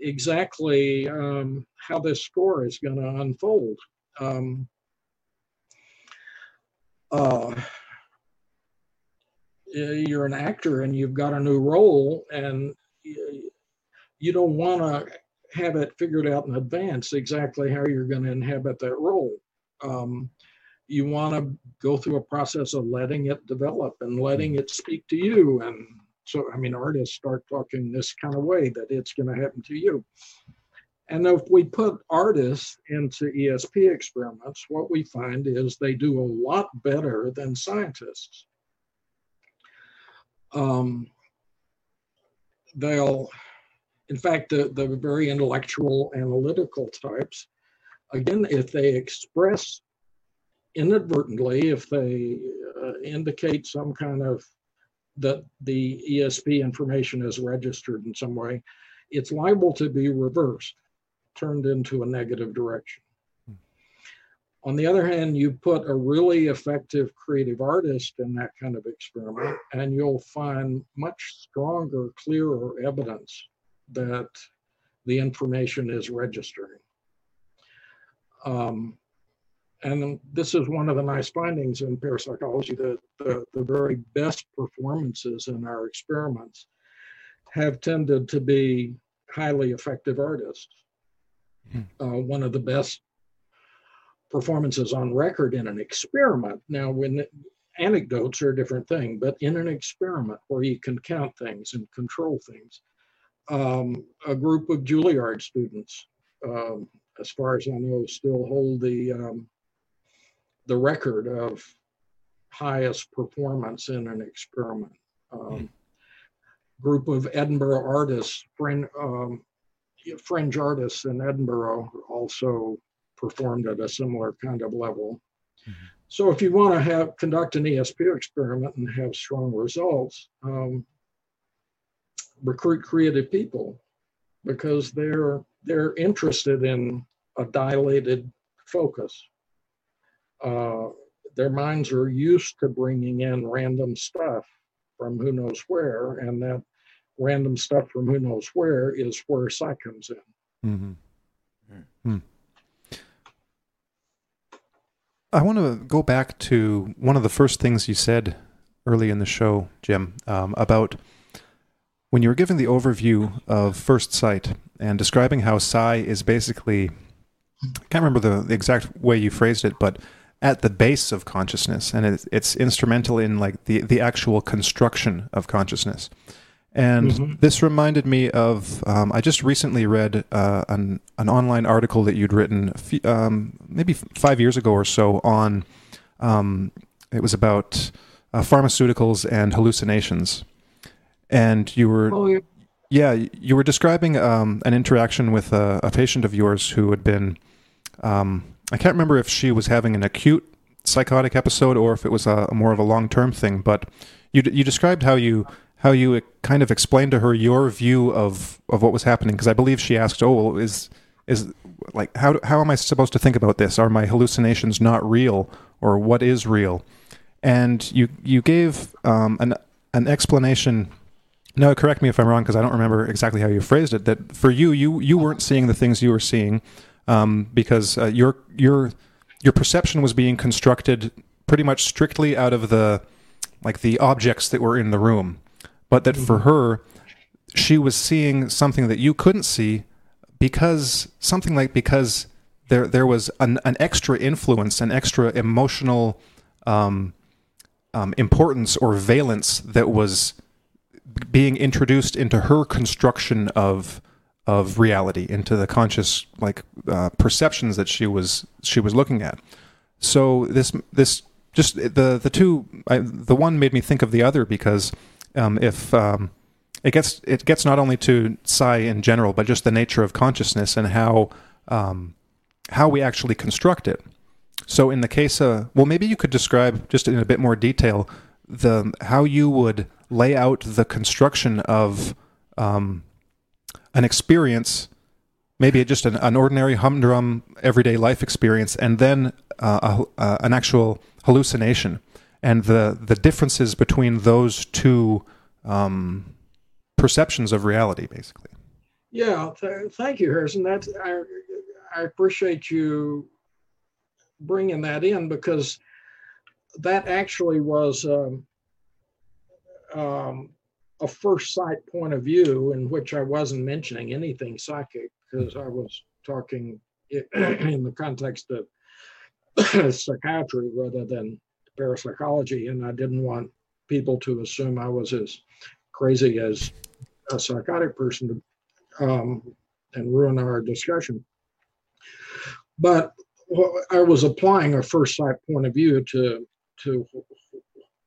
exactly um, how this score is going to unfold um, uh, you're an actor and you've got a new role and you, you don't want to have it figured out in advance exactly how you're going to inhabit that role. Um, you want to go through a process of letting it develop and letting it speak to you and So, I mean, artists start talking this kind of way that it's going to happen to you. And if we put artists into ESP experiments, what we find is they do a lot better than scientists. Um, they'll, in fact, the, the very intellectual, analytical types, again, if they express inadvertently, if they uh, indicate some kind of that the ESP information is registered in some way, it's liable to be reversed turned into a negative direction. On the other hand, you put a really effective creative artist in that kind of experiment, and you'll find much stronger, clearer evidence that the information is registering. Um, and this is one of the nice findings in parapsychology that the, the very best performances in our experiments have tended to be highly effective artists. Hmm. uh, one of the best performances on record in an experiment. Now, when anecdotes are a different thing, but in an experiment where you can count things and control things, um, a group of Juilliard students, um, as far as I know, still hold the um, the record of highest performance in an experiment. Um, group of Edinburgh artists, friend, um, fringe artists in Edinburgh also performed at a similar kind of level. Mm-hmm. So if you want to have conduct an ESP experiment and have strong results, um, recruit creative people because they're they're interested in a dilated focus. Uh, their minds are used to bringing in random stuff from who knows where, and that random stuff from who knows where is where psi comes in. Mm-hmm. Hmm. I want to go back to one of the first things you said early in the show, Jim, um, about when you were giving the overview of First Sight and describing how psi is basically, I can't remember the, the exact way you phrased it, but at the base of consciousness, and it's, it's instrumental in like the the actual construction of consciousness. And mm-hmm. this reminded me of um, I just recently read uh, an an online article that you'd written few, um, maybe five years ago or so on. Um, it was about uh, pharmaceuticals and hallucinations, and you were oh, yeah. yeah. you were describing um, an interaction with a, a, patient of yours who had been um, I can't remember if she was having an acute psychotic episode or if it was a, a more of a long term thing, but you you described how you how you kind of explained to her your view of of what was happening because I believe she asked, "Oh, well, is is like how how am I supposed to think about this? Are my hallucinations not real, or what is real?" And you you gave um, an an explanation. No, correct me if I'm wrong because I don't remember exactly how you phrased it. That for you, you you weren't seeing the things you were seeing um, because uh, your your your perception was being constructed pretty much strictly out of the like the objects that were in the room but that for mm-hmm. her, she was seeing something that you couldn't see because something like because there there was an, an extra influence, an extra emotional um, um, importance or valence that was being introduced into her construction of of reality, into the conscious like uh, perceptions that she was she was looking at. So this this just the the two I, the one made me think of the other because um, if um, it gets it gets not only to psi in general, but just the nature of consciousness and how um, how we actually construct it. So in the case of well, maybe you could describe just in a bit more detail the how you would lay out the construction of um, an experience, maybe just an, an, ordinary humdrum everyday life experience, and then uh, a, uh, an actual hallucination and the the differences between those two um, perceptions of reality, basically. Yeah, th- thank you, Harrison. That's I, I appreciate you bringing that in because that actually was um, um, a first sight point of view in which I wasn't mentioning anything psychic because I was talking [CLEARS THROAT] in the context of [COUGHS] psychiatry rather than parapsychology, and I didn't want people to assume I was as crazy as a psychotic person um, and ruin our discussion. But I was applying a first sight point of view to to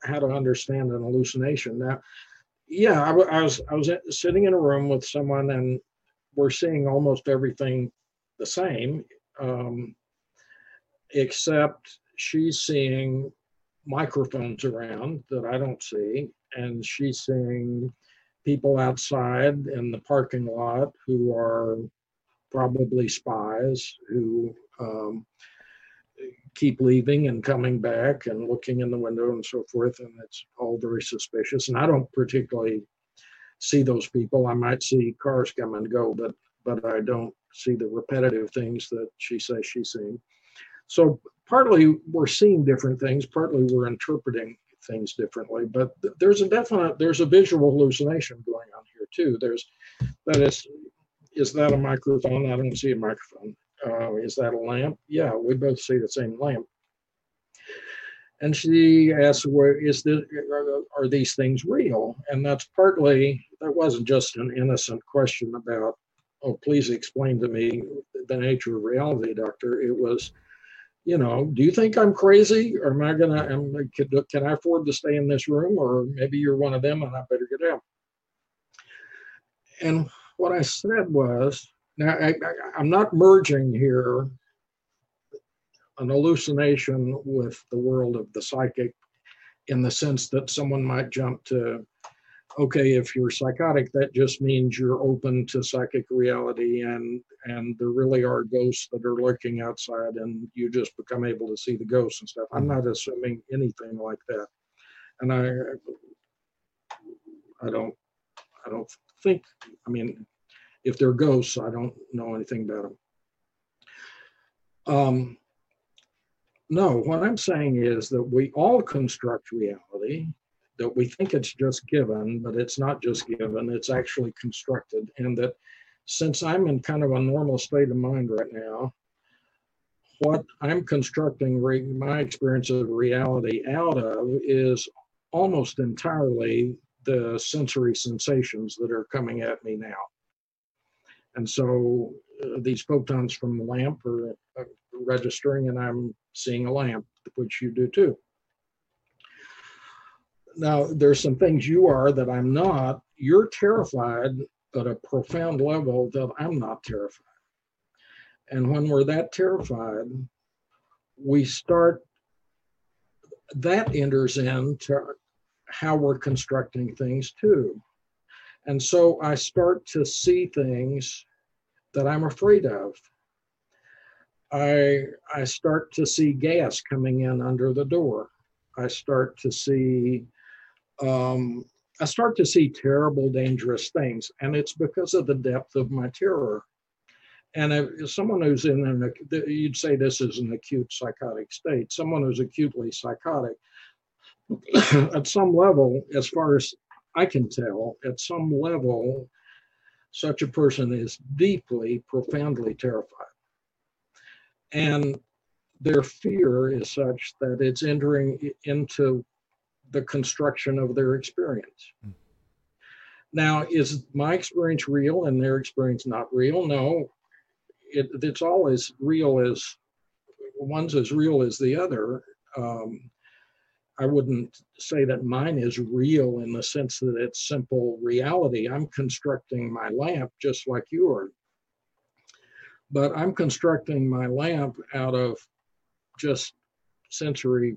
how to understand an hallucination. Now, yeah, I, I was I was sitting in a room with someone, and we're seeing almost everything the same, um, except she's seeing microphones around that I don't see, and she's seeing people outside in the parking lot who are probably spies who um, keep leaving and coming back and looking in the window and so forth. And it's all very suspicious. And I don't particularly see those people. I might see cars come and go, but but I don't see the repetitive things that she says she's seeing. So partly we're seeing different things, partly we're interpreting things differently. But there's a definite there's a visual hallucination going on here too. There's that is is that a microphone? I don't see a microphone. Uh, is that a lamp? Yeah, we both see the same lamp. And she asked, "Where is this? Are these things real?" And that's partly that wasn't just an innocent question about, "Oh, please explain to me the nature of reality, doctor." It was, you know, do you think I'm crazy, or am I gonna? Am, can, can I afford to stay in this room, or maybe you're one of them, and I better get out? And what I said was, now I, I, am not merging here an hallucination with the world of the psychic in the sense that someone might jump to, okay, if you're psychotic, that just means you're open to psychic reality and and there really are ghosts that are lurking outside and you just become able to see the ghosts and stuff. I'm not assuming anything like that. And I I don't I don't think I mean if they're ghosts, I don't know anything about them. Um, no, what I'm saying is that we all construct reality, that we think it's just given, but it's not just given, it's actually constructed. And that since I'm in kind of a normal state of mind right now, what I'm constructing re- my experience of reality out of is almost entirely the sensory sensations that are coming at me now. And so uh, these photons from the lamp are uh, registering, and I'm seeing a lamp, which you do too. Now, there's some things you are that I'm not. You're terrified at a profound level that I'm not terrified. And when we're that terrified, we start, that enters into how we're constructing things too. And so I start to see things that I'm afraid of. I I start to see gas coming in under the door. I start to see um, I start to see terrible, dangerous things, and it's because of the depth of my terror. And if someone who's in an, you'd say this is an acute psychotic state. Someone who's acutely psychotic, [COUGHS] at some level, as far as I can tell, at some level, such a person is deeply, profoundly terrified. And their fear is such that it's entering into the construction of their experience. Mm. Now, is my experience real and their experience not real? No, it, it's all as real as one's as real as the other. Um, I wouldn't say that mine is real in the sense that it's simple reality. I'm constructing my lamp just like you are. But I'm constructing my lamp out of just sensory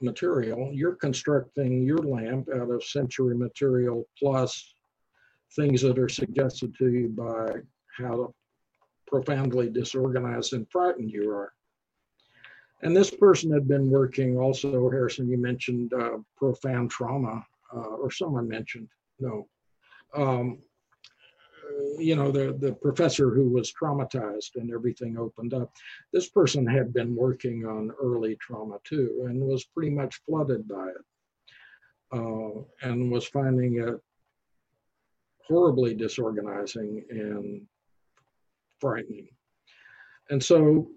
material. You're constructing your lamp out of sensory material plus things that are suggested to you by how profoundly disorganized and frightened you are. And this person had been working also, Harrison, you mentioned uh, profound trauma, uh, or someone mentioned, no. Um, you know, the, the professor who was traumatized and everything opened up. This person had been working on early trauma too and was pretty much flooded by it uh, and was finding it horribly disorganizing and frightening. And so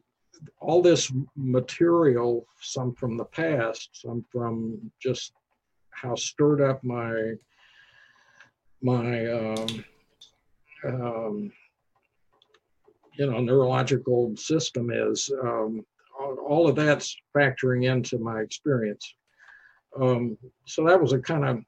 all this material, some from the past, some from just how stirred up my my um, um, you know neurological system is. Um, all, of that's factoring into my experience. Um, so that was a kind of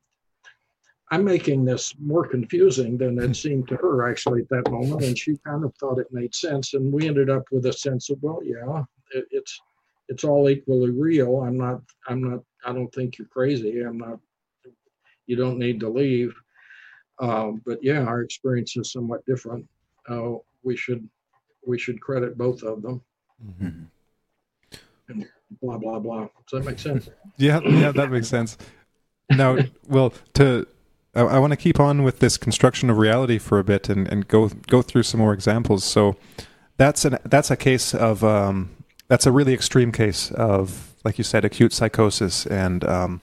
I'm making this more confusing than it seemed to her actually at that moment, and she kind of thought it made sense, and we ended up with a sense of well, yeah, it, it's it's all equally real. I'm not I'm not I don't think you're crazy. I'm not. You don't need to leave. Um, but yeah, our experience is somewhat different. Uh, we should we should credit both of them. Mhm. And blah blah blah. Does that make sense? [LAUGHS] Yeah, yeah, that makes sense. Now, well, to I, I want to keep on with this construction of reality for a bit and, and go go through some more examples. So that's an that's a case of um, that's a really extreme case of like you said, acute psychosis and um,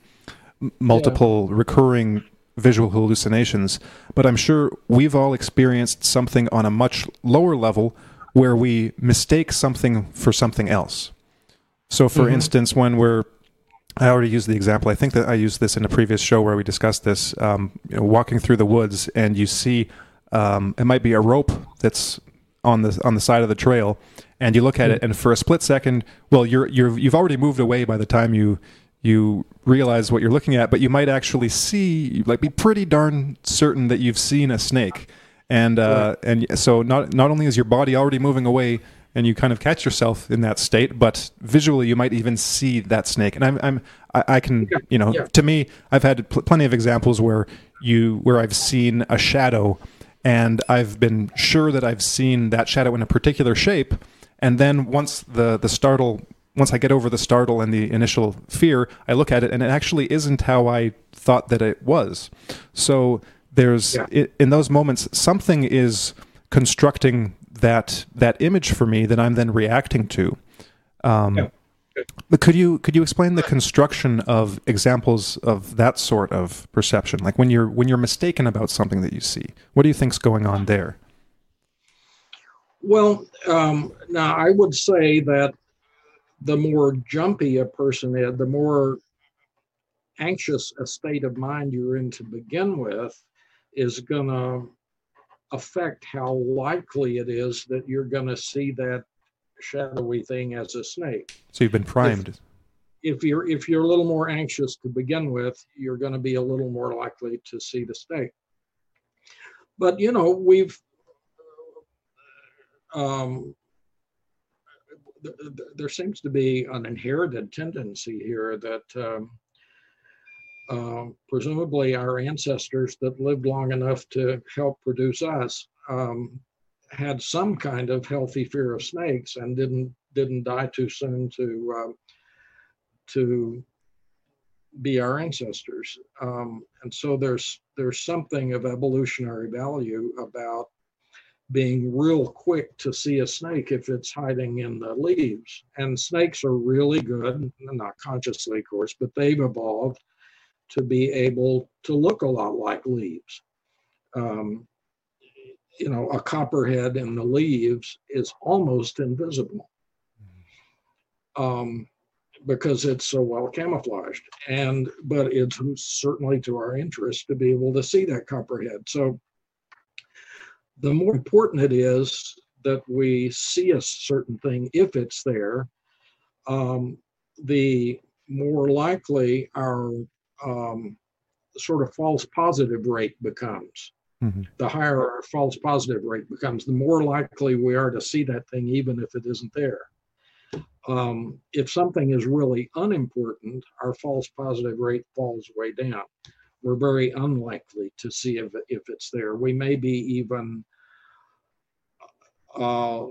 m- multiple recurring visual hallucinations. But I'm sure we've all experienced something on a much lower level where we mistake something for something else. So, for Mhm. instance, when we're I already used the example. I think that I used this in a previous show where we discussed this. Um, you know, walking through the woods, and you see um, it might be a rope that's on the on the side of the trail, and you look at it, and for a split second, well, you're you're you've already moved away by the time you you realize what you're looking at, but you might actually see like be pretty darn certain that you've seen a snake, and uh, and so not not only is your body already moving away, and you kind of catch yourself in that state, but visually you might even see that snake. And I'm, I'm I, I can, Yeah, you know, yeah. to me, I've had pl- plenty of examples where you, where I've seen a shadow, and I've been sure that I've seen that shadow in a particular shape, and then once the the startle, once I get over the startle and the initial fear, I look at it, and it actually isn't how I thought that it was. So there's Yeah. i in those moments something is constructing that that image for me that I'm then reacting to. Um, Yeah. But could you could you explain the construction of examples of that sort of perception, like when you're when you're mistaken about something that you see? What do you think's going on there? Well, um, now I would say that the more jumpy a person is, the more anxious a state of mind you're in to begin with, is going to affect how likely it is that you're going to see that shadowy thing as a snake. So you've been primed. If you're if you're a little more anxious to begin with, you're going to be a little more likely to see the snake. But you know, we've um, th- th- there seems to be an inherited tendency here that um, um, presumably our ancestors that lived long enough to help produce us um, had some kind of healthy fear of snakes and didn't didn't die too soon to um, to be our ancestors. Um, and so there's there's something of evolutionary value about being real quick to see a snake if it's hiding in the leaves. And snakes are really good, not consciously, of course, but they've evolved to be able to look a lot like leaves. Um, you know, a copperhead in the leaves is almost invisible um, because it's so well camouflaged. And but it's certainly to our interest to be able to see that copperhead. So the more important it is that we see a certain thing if it's there, um, the more likely our um, sort of false positive rate becomes. Mhm. The higher our false positive rate becomes, the more likely we are to see that thing, even if it isn't there. Um, if something is really unimportant, our false positive rate falls way down. We're very unlikely to see if, if it's there. We may be even uh,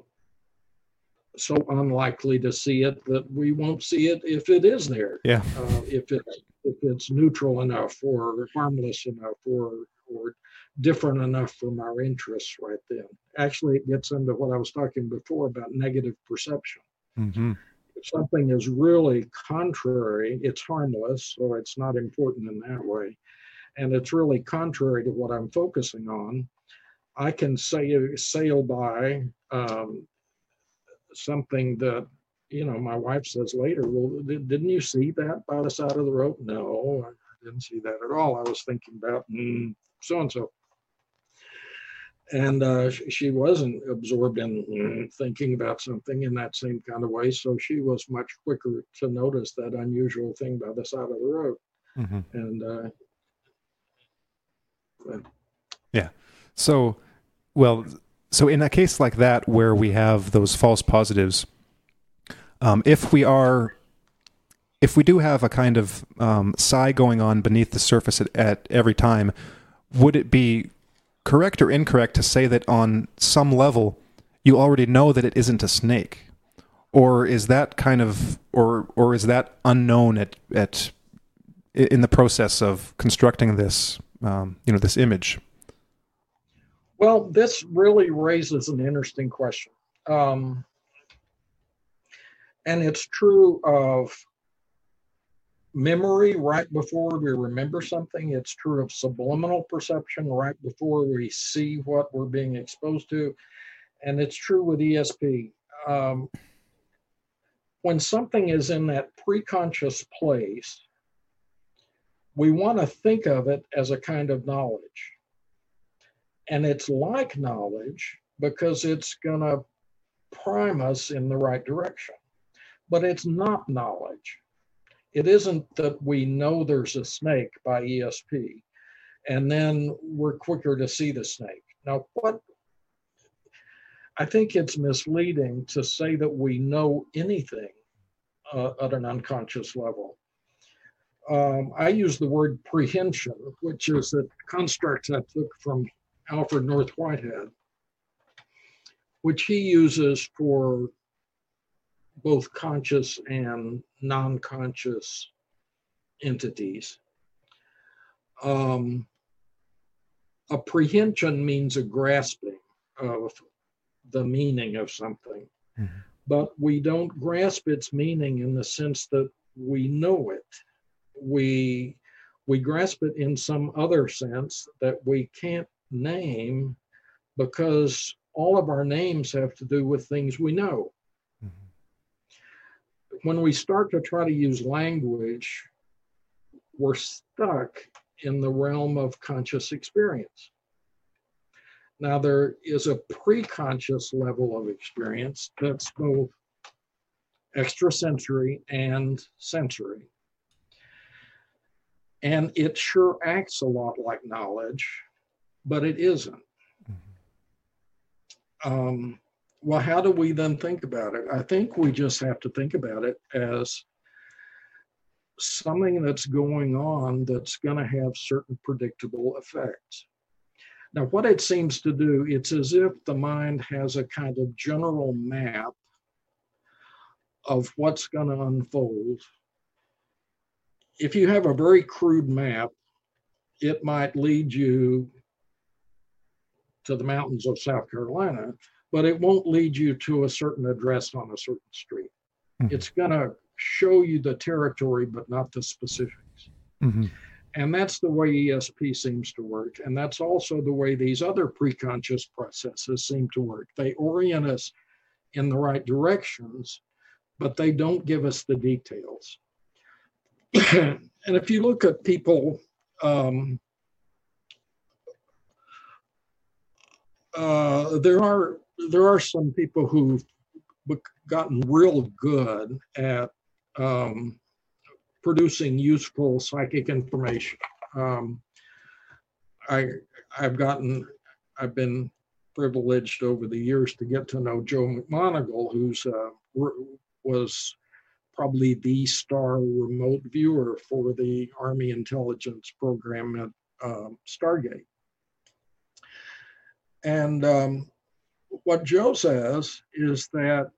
so unlikely to see it that we won't see it if it is there Yeah. uh, if it's if it's neutral enough or harmless enough or or different enough from our interests right then. Actually, it gets into what I was talking before about negative perception. hmm If something is really contrary, it's harmless, so it's not important in that way, and it's really contrary to what I'm focusing on. I can say sail by um, something that you know, my wife says later, well, di- didn't you see that by the side of the road? No, I didn't see that at all. I was thinking about so and so. and uh, she wasn't absorbed in thinking about something in that same kind of way. So she was much quicker to notice that unusual thing by the side of the road. Mm-hmm. And uh, yeah, so well, so in a case like that where we have those false positives, um, if we are if we do have a kind of um, psi going on beneath the surface at, at every time, would it be correct or incorrect to say that on some level you already know that it isn't a snake? Or is that kind of or or is that unknown at at in the process of constructing this um, you know this image? Well, this really raises an interesting question. Um, and it's true of memory right before we remember something. It's true of subliminal perception right before we see what we're being exposed to. And it's true with ESP. Um, when something is in that preconscious place, we want to think of it as a kind of knowledge. And it's like knowledge because it's going to prime us in the right direction. But it's not knowledge it isn't that we know there's a snake by ESP and then we're quicker to see the snake. Now, what I think it's misleading to say that we know anything uh, at an unconscious level. Um, I use the word prehension, which is a construct I took from Alfred North Whitehead, which he uses for both conscious and non conscious entities. Um, a prehension means a grasping of the meaning of something, mm-hmm. but we don't grasp its meaning in the sense that we know it. We we grasp it in some other sense that we can't name because all of our names have to do with things we know mm-hmm. when we start to try to use language, we're stuck in the realm of conscious experience. Now, there is a pre-conscious level of experience that's both extrasensory and sensory. And it sure acts a lot like knowledge, but it isn't. Mm-hmm. Um, well, how do we then think about it? I think we just have to think about it as something that's going on that's going to have certain predictable effects. Now, what it seems to do, it's as if the mind has a kind of general map of what's going to unfold. If you have a very crude map, it might lead you to the mountains of South Carolina but it won't lead you to a certain address on a certain street. Mm-hmm. It's going to show you the territory, but not the specifics. Mm-hmm. And that's the way ESP seems to work. And that's also the way these other preconscious processes seem to work. They orient us in the right directions, but they don't give us the details. [CLEARS THROAT] and if you look at people, um, uh, there are there are some people who've gotten real good at um, producing useful psychic information. Um, I I've gotten I've been privileged over the years to get to know Joe McMoneagle, who's uh, was probably the star remote viewer for the Army intelligence program at um, Stargate. And um, what Joe says is that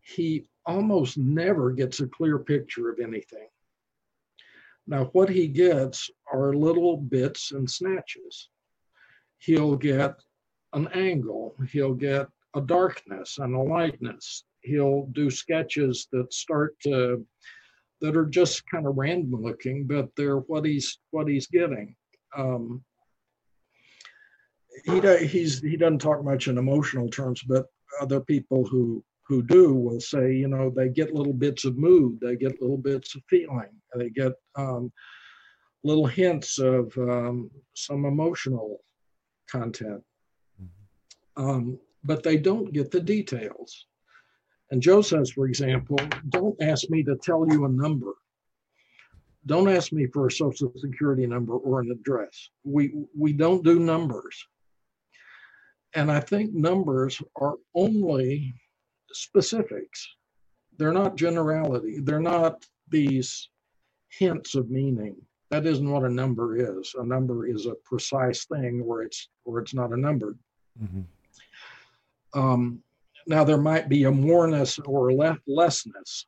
he almost never gets a clear picture of anything. Now, what he gets are little bits and snatches. He'll get an angle, he'll get a darkness and a lightness. He'll do sketches that start to that are just kind of random looking, but they're what he's what he's getting. Um, he he's he doesn't talk much in emotional terms, but other people who who do will say, you know, they get little bits of mood, they get little bits of feeling, they get um, little hints of um, some emotional content. um, but they don't get the details. And Joe says, for example, don't ask me to tell you a number. Don't ask me for a social security number or an address. We we don't do numbers. And I think numbers are only specifics. They're not generality. They're not these hints of meaning. That isn't what a number is. A number is a precise thing where it's or it's not a number. Mm-hmm. Um, now there might be a moreness or le- lessness.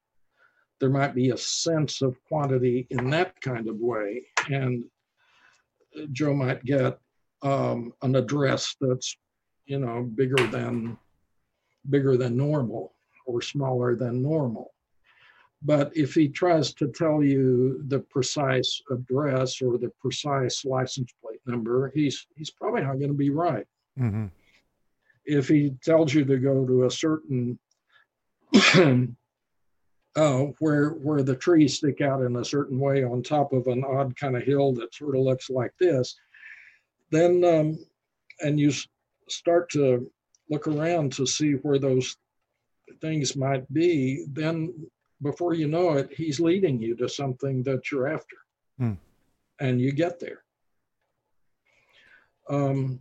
There might be a sense of quantity in that kind of way, and Joe might get um, an address that's you know bigger than bigger than normal or smaller than normal. But if he tries to tell you the precise address or the precise license plate number, he's he's probably not going to be right. Mm-hmm. If he tells you to go to a certain uh, [CLEARS THROAT] where where the trees stick out in a certain way on top of an odd kind of hill that sort of looks like this, then um, and you start to look around to see where those things might be, then before you know it, he's leading you to something that you're after. Hmm. And you get there. Um,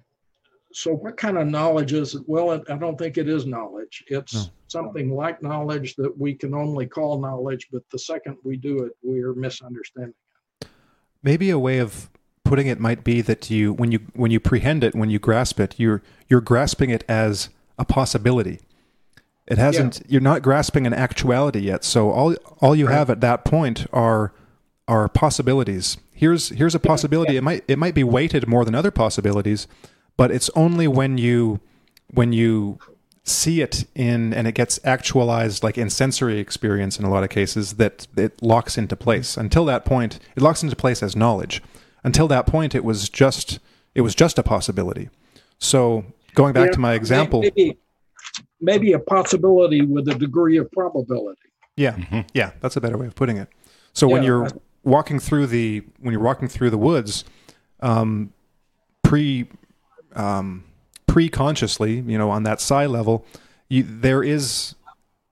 so, what kind of knowledge is it? Well, I don't think it is knowledge. It's no. something like knowledge that we can only call knowledge, but the second we do it, we're misunderstanding it. Maybe a way of putting it might be that you, when you when you prehend it, when you grasp it, you're you're grasping it as a possibility. It hasn't. Yeah. You're not grasping an actuality yet. So all all you right. have at that point are are possibilities. Here's here's a possibility. Yeah. It might it might be weighted more than other possibilities, but it's only when you when you see it in and it gets actualized like in sensory experience in a lot of cases that it locks into place. Until that point, it locks into place as knowledge. Until that point, it was just it was just a possibility. So going back yeah, to my example. Maybe, maybe a possibility with a degree of probability. Yeah, mm-hmm. yeah, that's a better way of putting it. So yeah, when you're walking through the when you're walking through the woods, um, pre um, pre consciously, you know, on that psi level, you, there is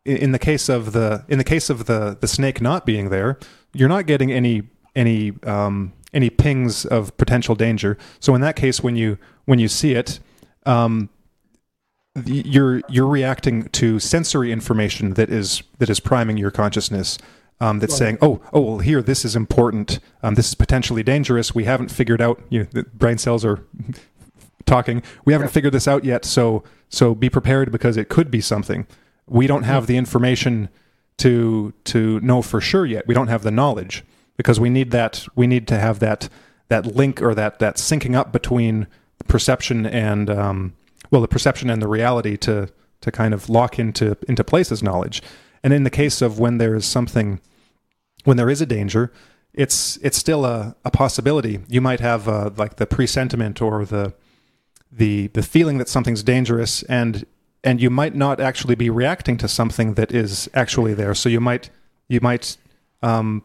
in the case of the in the case of the the snake not being there, you're not getting any any um, any pings of potential danger. So in that case, when you when you see it, um, you're you're reacting to sensory information that is that is priming your consciousness. Um, that's saying, "Oh, oh, well, here, this is important. Um, this is potentially dangerous. We haven't figured out. You know, the brain cells are [LAUGHS] talking. We haven't yeah. figured this out yet. So, so be prepared because it could be something. We don't have the information to to know for sure yet. We don't have the knowledge because we need that. We need to have that that link or that that syncing up between perception and um, well, the perception and the reality to to kind of lock into into place as knowledge. And in the case of when there is something, when there is a danger, it's it's still a, a possibility. You might have uh, like the presentiment or the the the feeling that something's dangerous, and and you might not actually be reacting to something that is actually there. So you might you might um,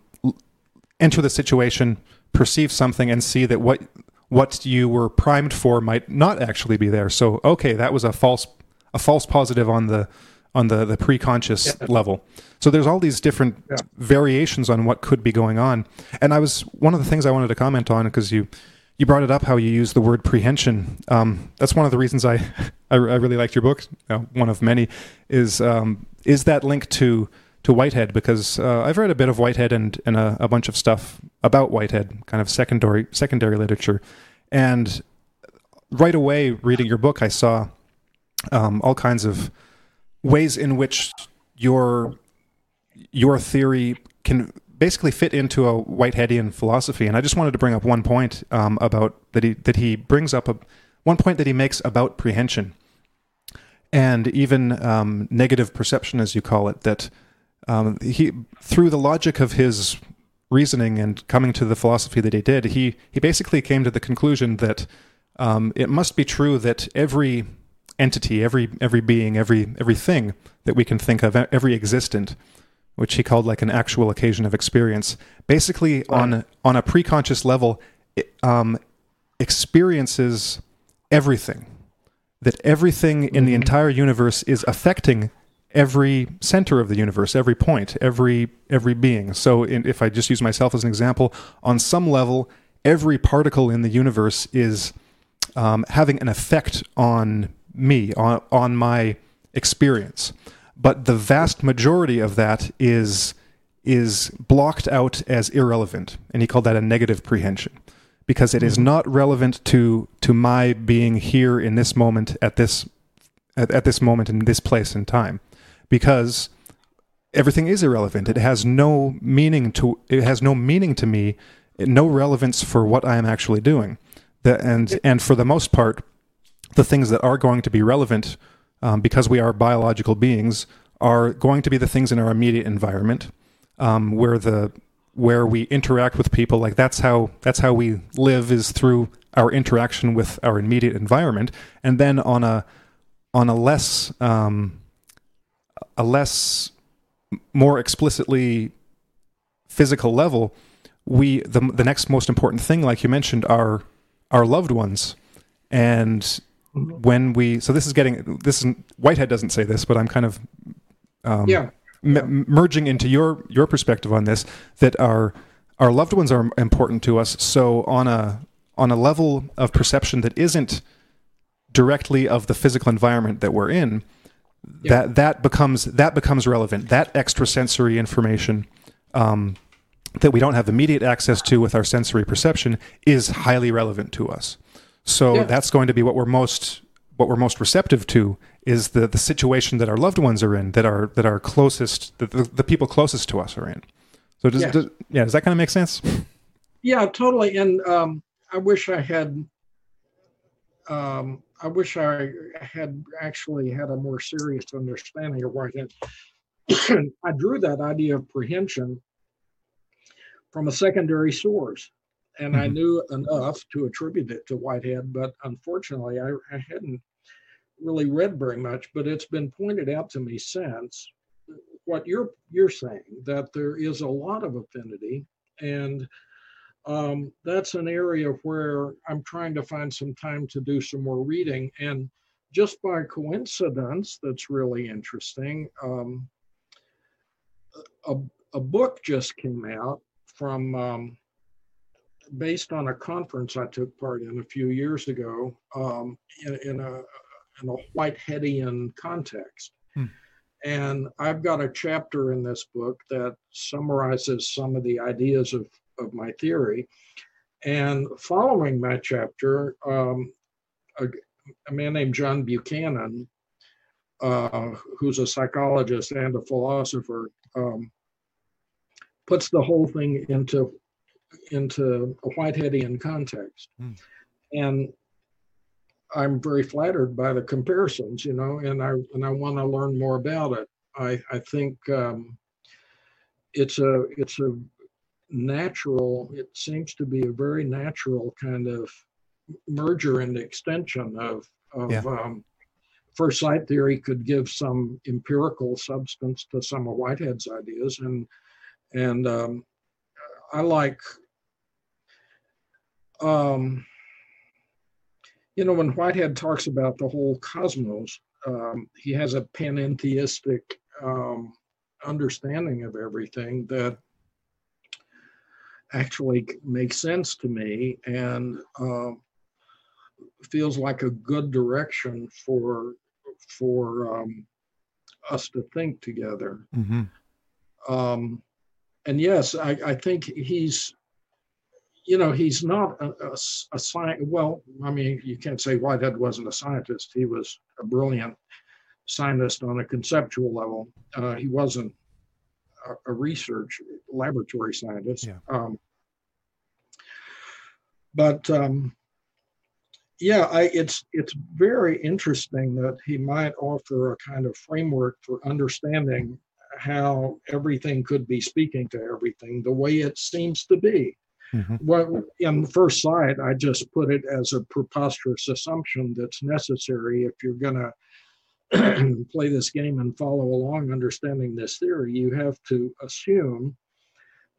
enter the situation, perceive something, and see that what what you were primed for might not actually be there. So okay, that was a false a false positive on the on the the preconscious yeah. level. So there's all these different yeah. variations on what could be going on. And I was one of the things I wanted to comment on because you you brought it up how you use the word prehension. Um, that's one of the reasons I, [LAUGHS] I, I really liked your book. Know, one of many is um, is that link to to Whitehead because uh, I've read a bit of Whitehead and, and a, a, bunch of stuff about Whitehead, kind of secondary secondary literature, and right away reading your book, I saw um, all kinds of ways in which your your theory can basically fit into a Whiteheadian philosophy. And I just wanted to bring up one point um, about that he that he brings up a one point that he makes about prehension and even um, negative perception, as you call it, that um, he through the logic of his reasoning and coming to the philosophy that he did, he he basically came to the conclusion that um, it must be true that every entity, every every being, every everything that we can think of, every existent, which he called like an actual occasion of experience, basically right. on on a preconscious level, it, um, experiences everything that everything in the Mhm. entire universe is affecting every center of the universe, every point, every every being. So, in, if I just use myself as an example, on some level, every particle in the universe is um, having an effect on me, on on my experience. But the vast majority of that is is blocked out as irrelevant, and he called that a negative prehension because it is not relevant to to my being here in this moment at this at, at this moment in this place and time because everything is irrelevant. It has no meaning to it has no meaning to me no relevance for what i am actually doing. The, and and for the most part the things that are going to be relevant um, because we are biological beings are going to be the things in our immediate environment um, where the where we interact with people. Like that's how that's how we live is through our interaction with our immediate environment. And then on a on a less um, a less more explicitly physical level we the the next most important thing like you mentioned are our loved ones. And when we so this is getting this is whitehead doesn't say this but i'm kind of um, Yeah. m- merging into your your perspective on this that our our loved ones are important to us. So on a on a level of perception that isn't directly of the physical environment that we're in that that becomes that becomes relevant that extrasensory information um, that we don't have immediate access to with our sensory perception is highly relevant to us so Yeah. that's going to be what we're most what we're most receptive to is the the situation that our loved ones are in that are that are closest that the, the people closest to us are in so does, Yeah. does yeah does that kind of make sense Yeah, totally. And um, I wish I had. Um, I wish I had actually had a more serious understanding of Whitehead. [CLEARS THROAT] I drew that idea of prehension from a secondary source, and I Mhm. knew enough to attribute it to Whitehead. But unfortunately, I, I hadn't really read very much. But it's been pointed out to me since what you're you're saying that there is a lot of affinity and um, that's an area where I'm trying to find some time to do some more reading. And just by coincidence, that's really interesting. Um, a, a book just came out from um, based on a conference I took part in a few years ago um, in, in a in a Whiteheadian context. Hmm. And I've got a chapter in this book that summarizes some of the ideas of, of my theory. And following that chapter, um, a, a man named John Buchanan, uh, who's a psychologist and a philosopher, um, puts the whole thing into into a Whiteheadian context. Hmm. And I'm very flattered by the comparisons, you know, and I and I want to learn more about it. I I think um, it's a it's a natural. It seems to be a very natural kind of merger and extension of of Yeah. um, first sight theory could give some empirical substance to some of Whitehead's ideas, and and um, I like. Um, you know, when Whitehead talks about the whole cosmos, um, he has a panentheistic um, understanding of everything that actually makes sense to me and uh, feels like a good direction for for um, us to think together. mm-hmm. Um, and yes, I, I think he's, you know, he's not a a sci- Well, I mean, you can't say Whitehead wasn't a scientist. He was a brilliant scientist on a conceptual level. Uh, he wasn't a, research laboratory scientist. Yeah. Um, but um, yeah, I, it's it's very interesting that he might offer a kind of framework for understanding how everything could be speaking to everything the way it seems to be. Mhm. Well, in first sight, I just put it as a preposterous assumption that's necessary if you're going to [CLEARS THROAT] play this game and follow along understanding this theory. You have to assume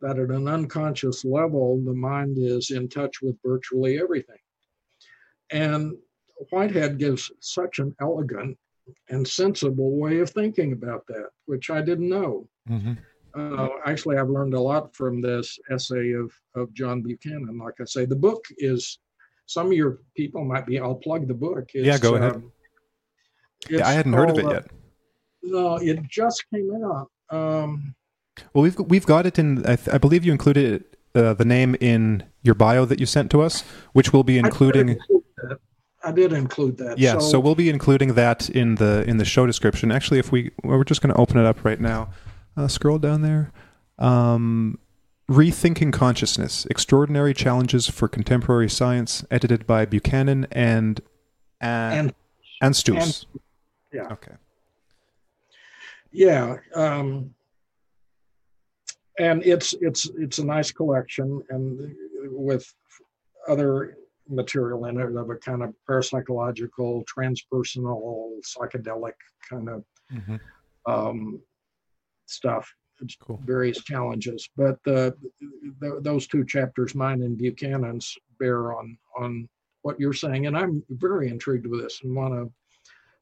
that at an unconscious level, the mind is in touch with virtually everything. And Whitehead gives such an elegant and sensible way of thinking about that, which I didn't know. Mm-hmm. Uh, actually, I've learned a lot from this essay of, of John Buchanan. Like I say, the book is, some of your people might be, I'll plug the book. It's, Yeah, go ahead. um, Yeah, I hadn't heard of it called, uh, yet. No, it just came out. Um, Well, we've we've got it in. I, th- I believe you included uh, the name in your bio that you sent to us, which we'll be including. I did include that. Yeah, so, we'll be including that in the in the show description. Actually, if we well, we're just going to open it up right now. Uh, scroll down there. Um, Rethinking Consciousness: Extraordinary Challenges for Contemporary Science, edited by Buchanan and and and and Stoos. Yeah. Okay. yeah um and it's it's it's a nice collection and with other material in it of a kind of parapsychological transpersonal psychedelic kind of Mhm. um stuff it's Cool. various challenges but uh, th- those two chapters mine and buchanan's bear on on what you're saying and i'm very intrigued with this and want to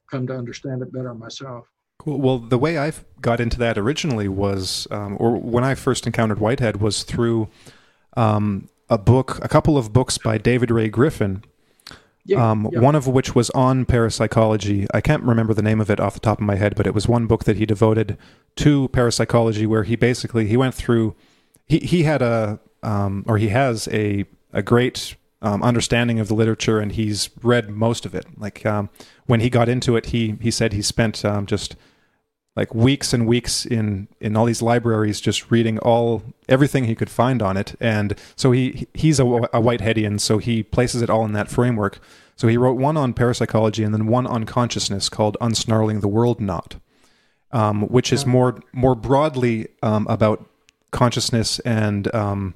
come to understand it better myself Cool. Well, the way I got into that originally was, um, or when I first encountered Whitehead, was through um, a book, a couple of books by David Ray Griffin. yeah, um, yeah. One of which was on parapsychology. I can't remember the name of it off the top of my head, but it was one book that he devoted to parapsychology, where he basically he went through. He he had a um, or he has a a great um, understanding of the literature, and he's read most of it. Like um, when he got into it, he he said he spent um, just like weeks and weeks in in all these libraries just reading all everything he could find on it. And so he he's a, a whiteheadian so he places it all in that framework. So he wrote one on parapsychology and then one on consciousness called unsnarling the world knot um, which is more more broadly um, about consciousness and um,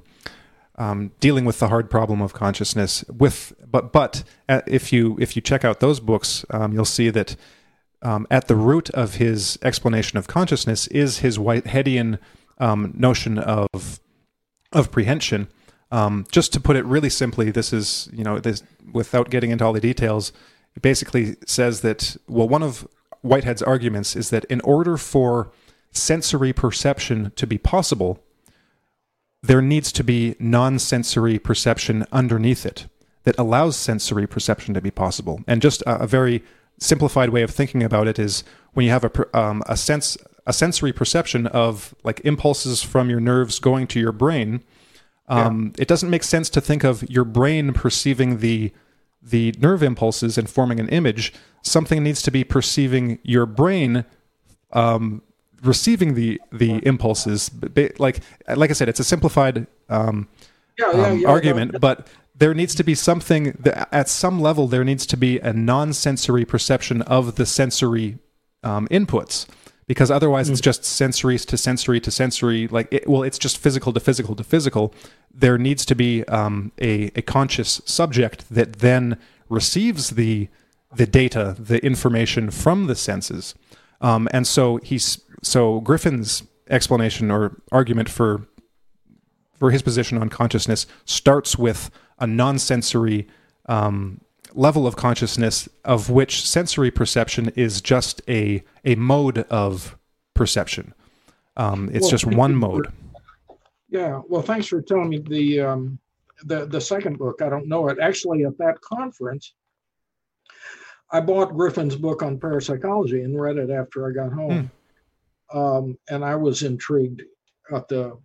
um, dealing with the hard problem of consciousness with but but uh, if you if you check out those books um, you'll see that um, at the root of his explanation of consciousness is his Whiteheadian um, notion of of prehension. Um, just to put it really simply, this is you know this without getting into all the details. It basically says that well, one of Whitehead's arguments is that in order for sensory perception to be possible, there needs to be non-sensory perception underneath it that allows sensory perception to be possible. And just a, a very simplified way of thinking about it is when you have a um, a sense a sensory perception of like impulses from your nerves going to your brain. Um, It doesn't make sense to think of your brain perceiving the the nerve impulses and forming an image. Something needs to be perceiving your brain um, receiving the the impulses. Like like I said, it's a simplified um, yeah, yeah, um, yeah, argument, but there needs to be something that at some level there needs to be a non-sensory perception of the sensory um, inputs because otherwise it's just sensory to sensory to sensory like it, well it's just physical to physical to physical. There needs to be um, a, a conscious subject that then receives the the data the information from the senses. Um, and so he's so griffin's explanation or argument for for his position on consciousness starts with a non-sensory um, level of consciousness of which sensory perception is just a a mode of perception. Um, it's Well, just one mode. Yeah, well, thanks for telling me the um, the the second book. I don't know it. Actually, at that conference, I bought Griffin's book on parapsychology and read it after I got home, um, and I was intrigued at the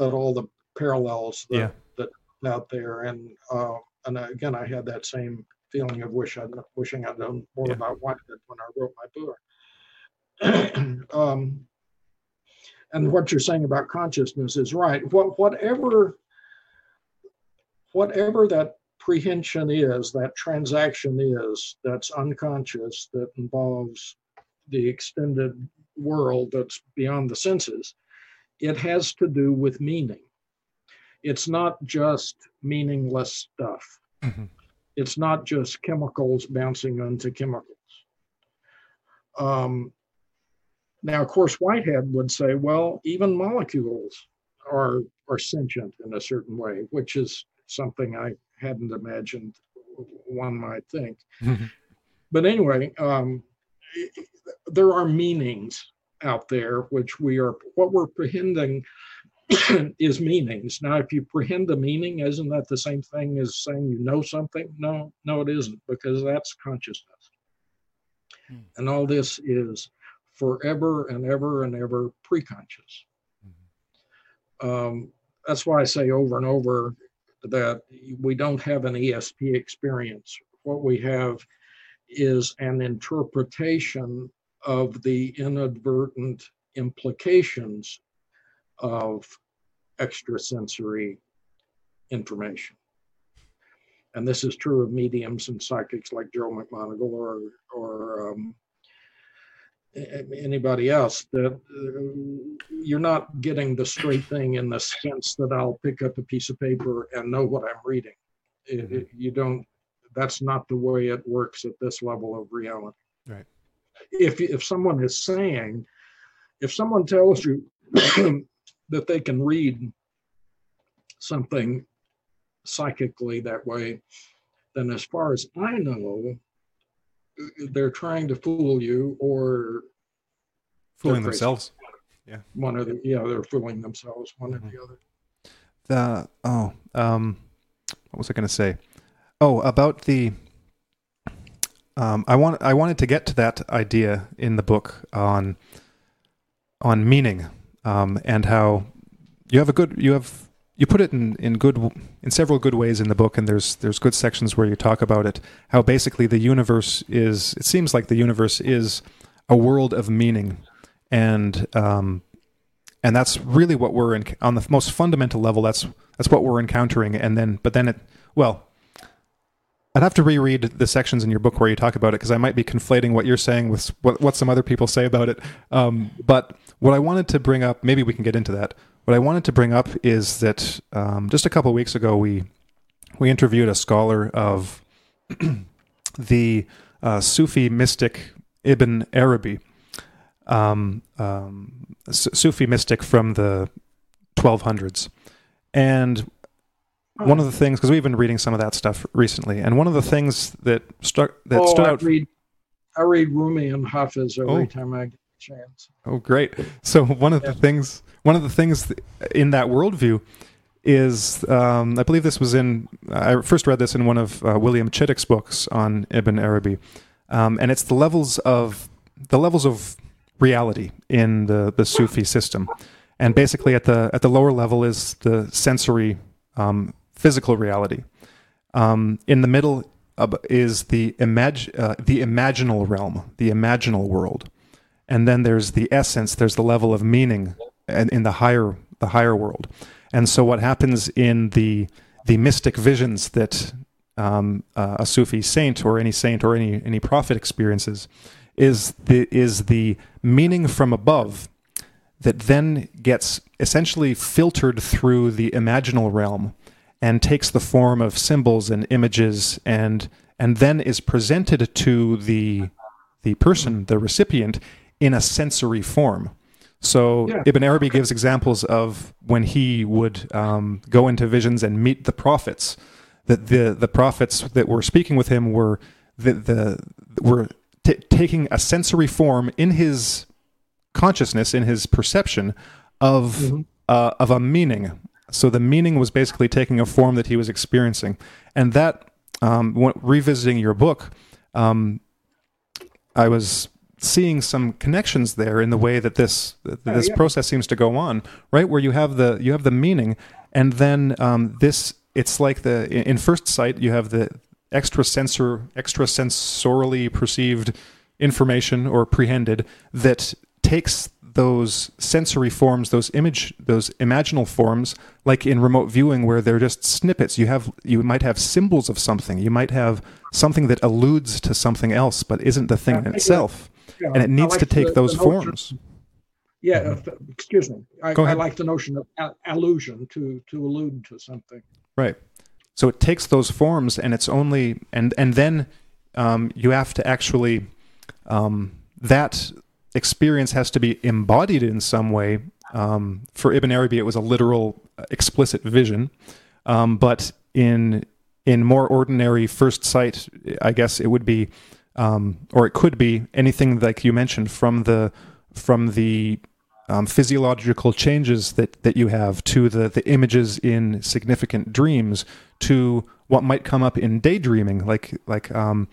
at all the parallels that, Yeah. that out there. And uh, and again, I had that same feeling of wish I'd wishing I'd known more Yeah. about Whitehead when I wrote my book. [CLEARS THROAT] um, and what you're saying about consciousness is right. What whatever whatever that prehension is, that transaction is, that's unconscious, that involves the extended world that's beyond the senses, it has to do with meaning. It's not just meaningless stuff. Mhm. It's not just chemicals bouncing onto chemicals. Um, now, of course, Whitehead would say, well, even molecules are are sentient in a certain way, which is something I hadn't imagined one might think. but anyway, um, there are meanings out there which we are what we're prehending [CLEARS THROAT] is meanings. Now, if you prehend a meaning, isn't that the same thing as saying you know something? No, no, it isn't, because that's consciousness. Hmm. And all this is forever and ever and ever preconscious. Mm-hmm. Um, that's why I say over and over that we don't have an ESP experience. What we have is an interpretation of the inadvertent implications of extrasensory information. And this is true of mediums and psychics like Joe McMoneagle or, or um, anybody else that uh, you're not getting the straight thing in the sense that I'll pick up a piece of paper and know what I'm reading. It, it, you don't. That's not the way it works at this level of reality. Right. If if someone is saying, if someone tells you [CLEARS THROAT] that they can read something psychically that way, then as far as I know, they're trying to fool you or fooling themselves. Yeah. One or the yeah, they're fooling themselves, one mm-hmm. or the other. The oh, um what was I gonna say? Oh, about the um I want I wanted to get to that idea in the book on on meaning um, and how you have a good you have you put it in, in good in several good ways in the book and there's there's good sections where you talk about it. How basically the universe is it seems like the universe is a world of meaning. And um, and that's really what we're in on the most fundamental level that's that's what we're encountering. And then but then it well I'd have to reread the sections in your book where you talk about it because I might be conflating what you're saying with what, what some other people say about it. Um, but what I wanted to bring up, maybe we can get into that. What I wanted to bring up is that um, just a couple weeks ago, we we interviewed a scholar of [CLEARS THROAT] the uh, Sufi mystic Ibn Arabi, um, um, Sufi mystic from the 1200s, and one of the things because we've been reading some of that stuff recently, and one of the things that struck that oh, stood I out. Read, I read Rumi and Hafiz every oh. time I get a chance. Oh, great! So one of yeah. the things, one of the things in that worldview is, um, I believe this was in. I first read this in one of uh, William Chittick's books on Ibn Arabi, um, and it's the levels of the levels of reality in the the Sufi system, and basically at the at the lower level is the sensory um, physical reality. Um, in the middle is the imag- uh, the imaginal realm, the imaginal world, and then there's the essence. There's the level of meaning and in the higher the higher world. And so, what happens in the the mystic visions that um, uh, a Sufi saint or any saint or any any prophet experiences is the is the meaning from above that then gets essentially filtered through the imaginal realm and takes the form of symbols and images and and then is presented to the the person, the recipient, in a sensory form. So yeah. Ibn Arabi gives examples of when he would um, go into visions and meet the prophets. That the the prophets that were speaking with him were the, the were t- taking a sensory form in his consciousness, in his perception of mm-hmm. uh, of a meaning, so the meaning was basically taking a form that he was experiencing, and that um, when, revisiting your book, um, I was seeing some connections there in the way that this that oh, this yeah. process seems to go on. Right where you have the you have the meaning, and then um, this it's like the in first sight you have the extrasensor extrasensorily perceived information or prehended that takes those sensory forms, those image, those imaginal forms, like in remote viewing, where they're just snippets. You have, you might have symbols of something. You might have something that alludes to something else, but isn't the thing in itself, yeah, and it needs like to take the, those the forms. Yeah, mm-hmm. excuse me. I, I, like the notion of allusion to to allude to something. Right. So it takes those forms, and it's only and and then um, you have to actually um, that experience has to be embodied in some way. Um, for Ibn Arabi, it was a literal, explicit vision. Um, but in in more ordinary first sight, I guess it would be, um, or it could be anything like you mentioned from the from the um, physiological changes that, that you have to the, the images in significant dreams to what might come up in daydreaming, like like um,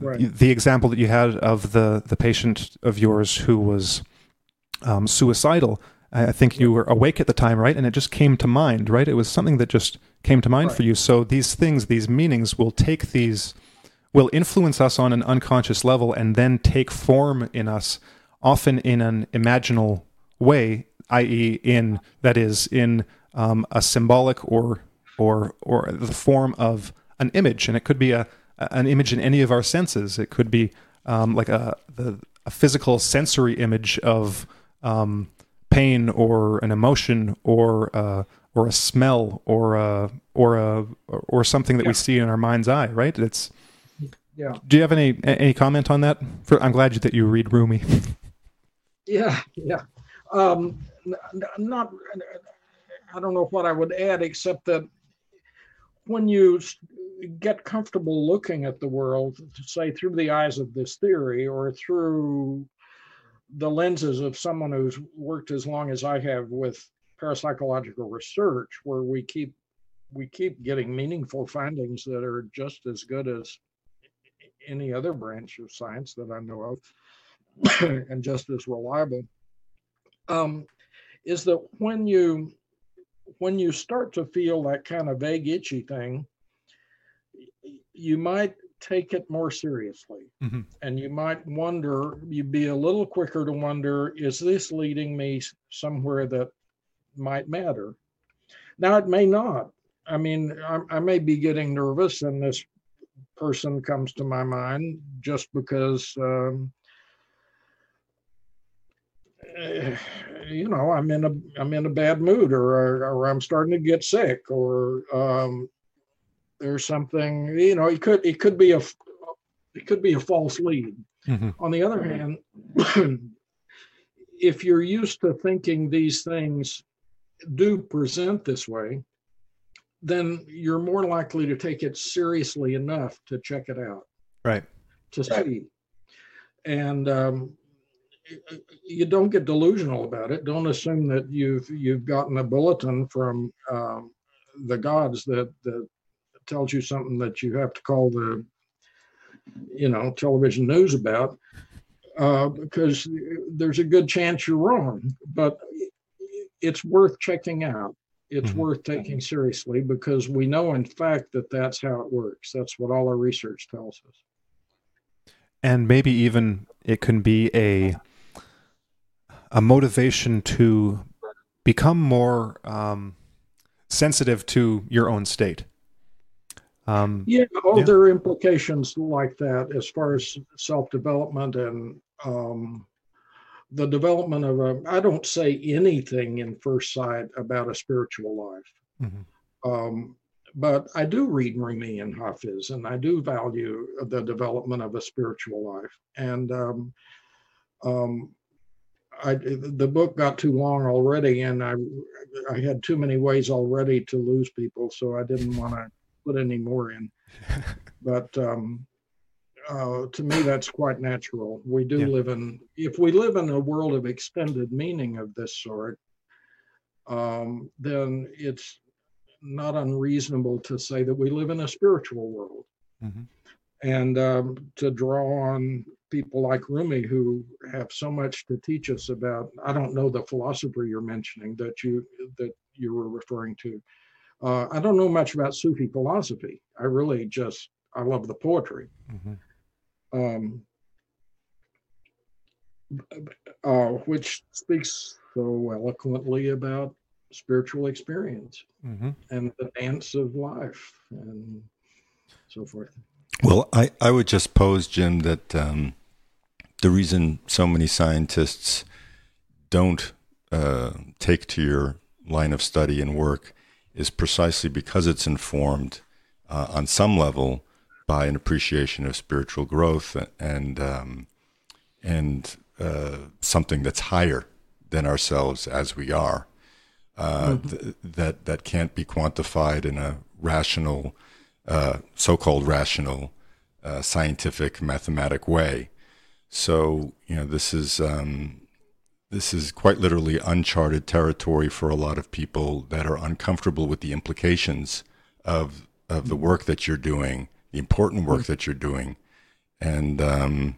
right. the example that you had of the the patient of yours who was um, suicidal. I think you were awake at the time, right? And it just came to mind, right? It was something that just came to mind right. for you. So these things, these meanings, will take these, will influence us on an unconscious level, and then take form in us, often in an imaginal way, i.e., in that is in um, a symbolic or or or the form of an image, and it could be a an image in any of our senses. It could be um, like a the, a physical sensory image of um, pain or an emotion or uh, or a smell or a or a or something that yeah. we see in our mind's eye. Right? It's yeah. Do you have any any comment on that? For, I'm glad that you read Rumi. [LAUGHS] yeah, yeah. Um, not, I don't know what I would add except that when you get comfortable looking at the world, say through the eyes of this theory or through the lenses of someone who's worked as long as I have with parapsychological research, where we keep we keep getting meaningful findings that are just as good as any other branch of science that I know of, [COUGHS] and just as reliable. Um, is that when you when you start to feel that kind of vague itchy thing, you might take it more seriously. Mm-hmm. And you might wonder, you'd be a little quicker to wonder, is this leading me somewhere that might matter? Now, it may not. I mean, I, I may be getting nervous, and this person comes to my mind just because um, you know i'm in a i'm in a bad mood or or i'm starting to get sick or um, there's something you know it could it could be a it could be a false lead. Mm-hmm. on the other hand [CLEARS THROAT] if you're used to thinking these things do present this way then you're more likely to take it seriously enough to check it out. Right. To see. And um, you don't get delusional about it. Don't assume that you've you've gotten a bulletin from um, the gods that that tells you something that you have to call the you know television news about uh, because there's a good chance you're wrong. But it's worth checking out. It's mm-hmm. worth taking seriously because we know, in fact, that that's how it works. That's what all our research tells us. And maybe even it can be a a motivation to become more um, sensitive to your own state. Um, yeah, oh, yeah. there are implications like that as far as self development and um, the development of a. I don't say anything in first sight about a spiritual life. Mm-hmm. Um, but I do read Rumi and Hafiz, and I do value the development of a spiritual life. And um, um, I, the book got too long already, and I I had too many ways already to lose people, so I didn't want to put any more in. [LAUGHS] but um, uh, to me, that's quite natural. We do yeah. live in if we live in a world of extended meaning of this sort, um, then it's not unreasonable to say that we live in a spiritual world. Mm-hmm. And um, to draw on people like Rumi who have so much to teach us about. I don't know the philosopher you're mentioning that you that you were referring to. Uh, I don't know much about Sufi philosophy. I really just I love the poetry, mm-hmm. um, uh, which speaks so eloquently about spiritual experience mm-hmm. and the dance of life and so forth. Well, I, I would just pose, Jim, that um, the reason so many scientists don't uh, take to your line of study and work is precisely because it's informed uh, on some level by an appreciation of spiritual growth and um, and uh, something that's higher than ourselves as we are. Uh, mm-hmm. th- that that can't be quantified in a rational uh, so-called rational, uh, scientific, mathematic way. So you know this is um, this is quite literally uncharted territory for a lot of people that are uncomfortable with the implications of of the work that you're doing, the important work that you're doing, and um,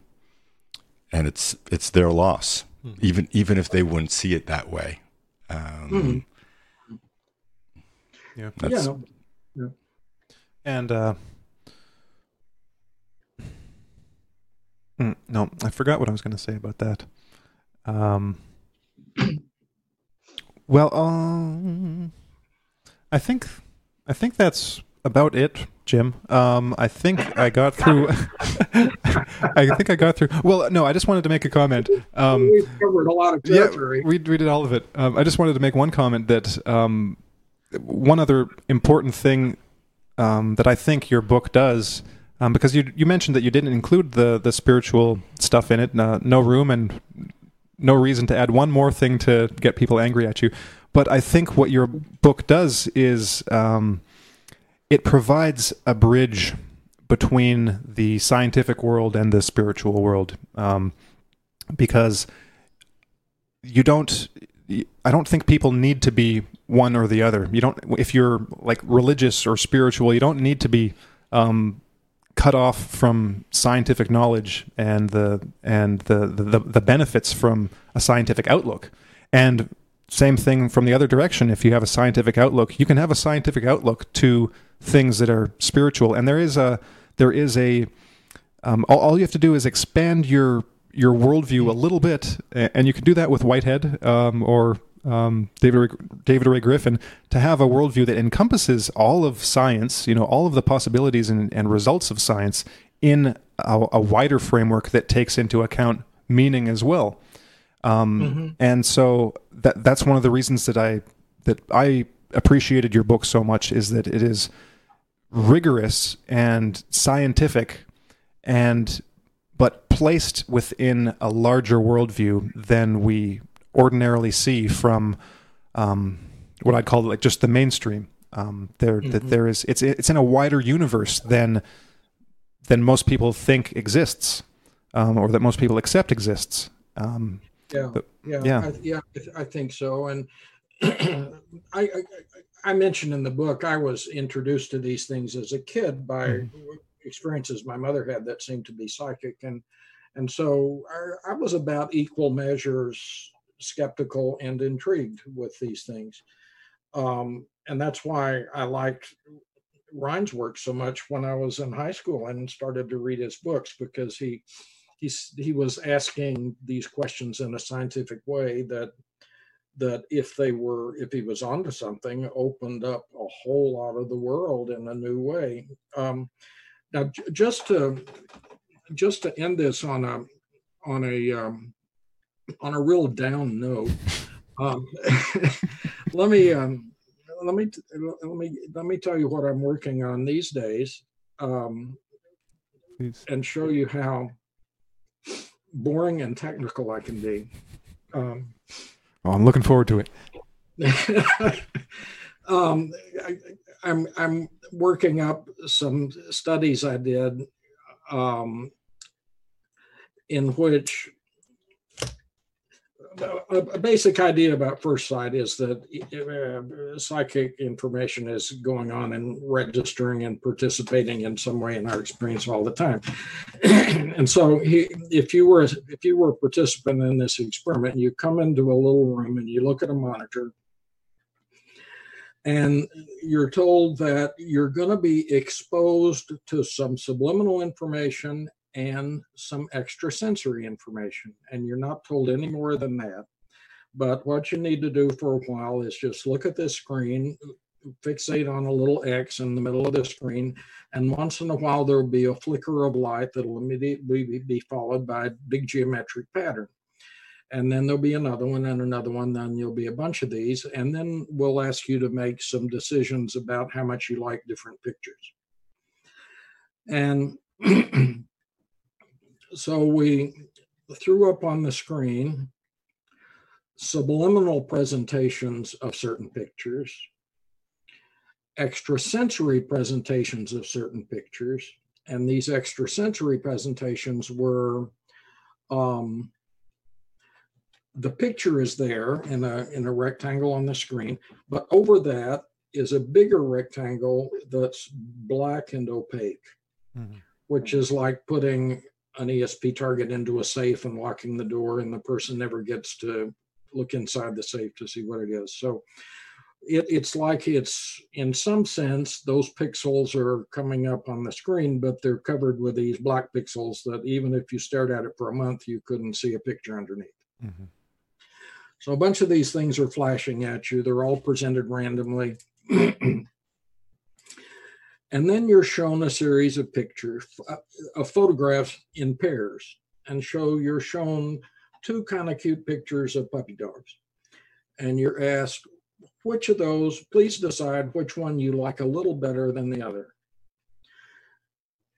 and it's it's their loss, mm-hmm. even even if they wouldn't see it that way. Um, mm-hmm. Yeah, yeah, yeah, and uh, mm, no, I forgot what I was going to say about that. Um, [COUGHS] well, um, I think I think that's about it, Jim. Um, I think I got through. [LAUGHS] I think I got through. Well, no, I just wanted to make a comment. Um, we covered a lot of territory. Yeah, we, we did all of it. Um, I just wanted to make one comment that um, one other important thing um, that I think your book does, um, because you you mentioned that you didn't include the the spiritual stuff in it, uh, no room and no reason to add one more thing to get people angry at you. But I think what your book does is um, it provides a bridge between the scientific world and the spiritual world um, because you don't i don't think people need to be one or the other you don't if you're like religious or spiritual you don't need to be um, cut off from scientific knowledge and the and the, the the benefits from a scientific outlook and same thing from the other direction if you have a scientific outlook you can have a scientific outlook to things that are spiritual. And there is a there is a um, all, all, you have to do is expand your your worldview a little bit, and you can do that with Whitehead um, or um, David David Ray Griffin to have a worldview that encompasses all of science, you know, all of the possibilities and, and results of science in a, a, wider framework that takes into account meaning as well. Um, mm-hmm. And so that that's one of the reasons that I that I appreciated your book so much is that it is rigorous and scientific and but placed within a larger worldview than we ordinarily see from um, what I'd call like just the mainstream. Um, there mm-hmm. that there is it's it's in a wider universe than than most people think exists, um, or that most people accept exists. Um, yeah, but, yeah, yeah, I, yeah. I think so. And [CLEARS THROAT] I, I, I mentioned in the book, I was introduced to these things as a kid by mm-hmm. experiences my mother had that seemed to be psychic, and and so I, I, was about equal measures skeptical and intrigued with these things, um, and that's why I liked Rhine's work so much when I was in high school and started to read his books because he he's he was asking these questions in a scientific way that that if they were if he was onto something opened up a whole lot of the world in a new way. Um, now j- just to just to end this on a on a um, on a real down note um, [LAUGHS] let me um, let me let me let me tell you what i'm working on these days um, and show you how boring and technical i can be um, Oh, I'm looking forward to it. [LAUGHS] um, I, I'm, I'm working up some studies I did um, in which a, basic idea about first sight is that uh, psychic information is going on and registering and participating in some way in our experience all the time. [CLEARS THROAT] and so, if you were if you were a participant in this experiment, you come into a little room and you look at a monitor. And you're told that you're going to be exposed to some subliminal information and some extra sensory information. And you're not told any more than that. But what you need to do for a while is just look at this screen, fixate on a little X in the middle of the screen, and once in a while there will be a flicker of light that will immediately be followed by a big geometric pattern. And then there'll be another one and another one, then there'll be a bunch of these. And then we'll ask you to make some decisions about how much you like different pictures. And [CLEARS THROAT] [CLEARS THROAT] so we threw up on the screen subliminal presentations of certain pictures extrasensory presentations of certain pictures. And these extrasensory presentations were um, the picture is there in a, in a rectangle on the screen, but over that is a bigger rectangle that's black and opaque, mm-hmm. which is like putting an ESP target into a safe and locking the door, and the person never gets to look inside the safe to see what it is. So it, it's like it's in some sense those pixels are coming up on the screen, but they're covered with these black pixels that even if you stared at it for a month, you couldn't see a picture underneath. Mm-hmm. So a bunch of these things are flashing at you. They're all presented randomly. [CLEARS THROAT] and then you're shown a series of pictures, uh, of photographs in pairs, and show you're shown two kind of cute pictures of puppy dogs. And you're asked, which of those, please decide which one you like a little better than the other.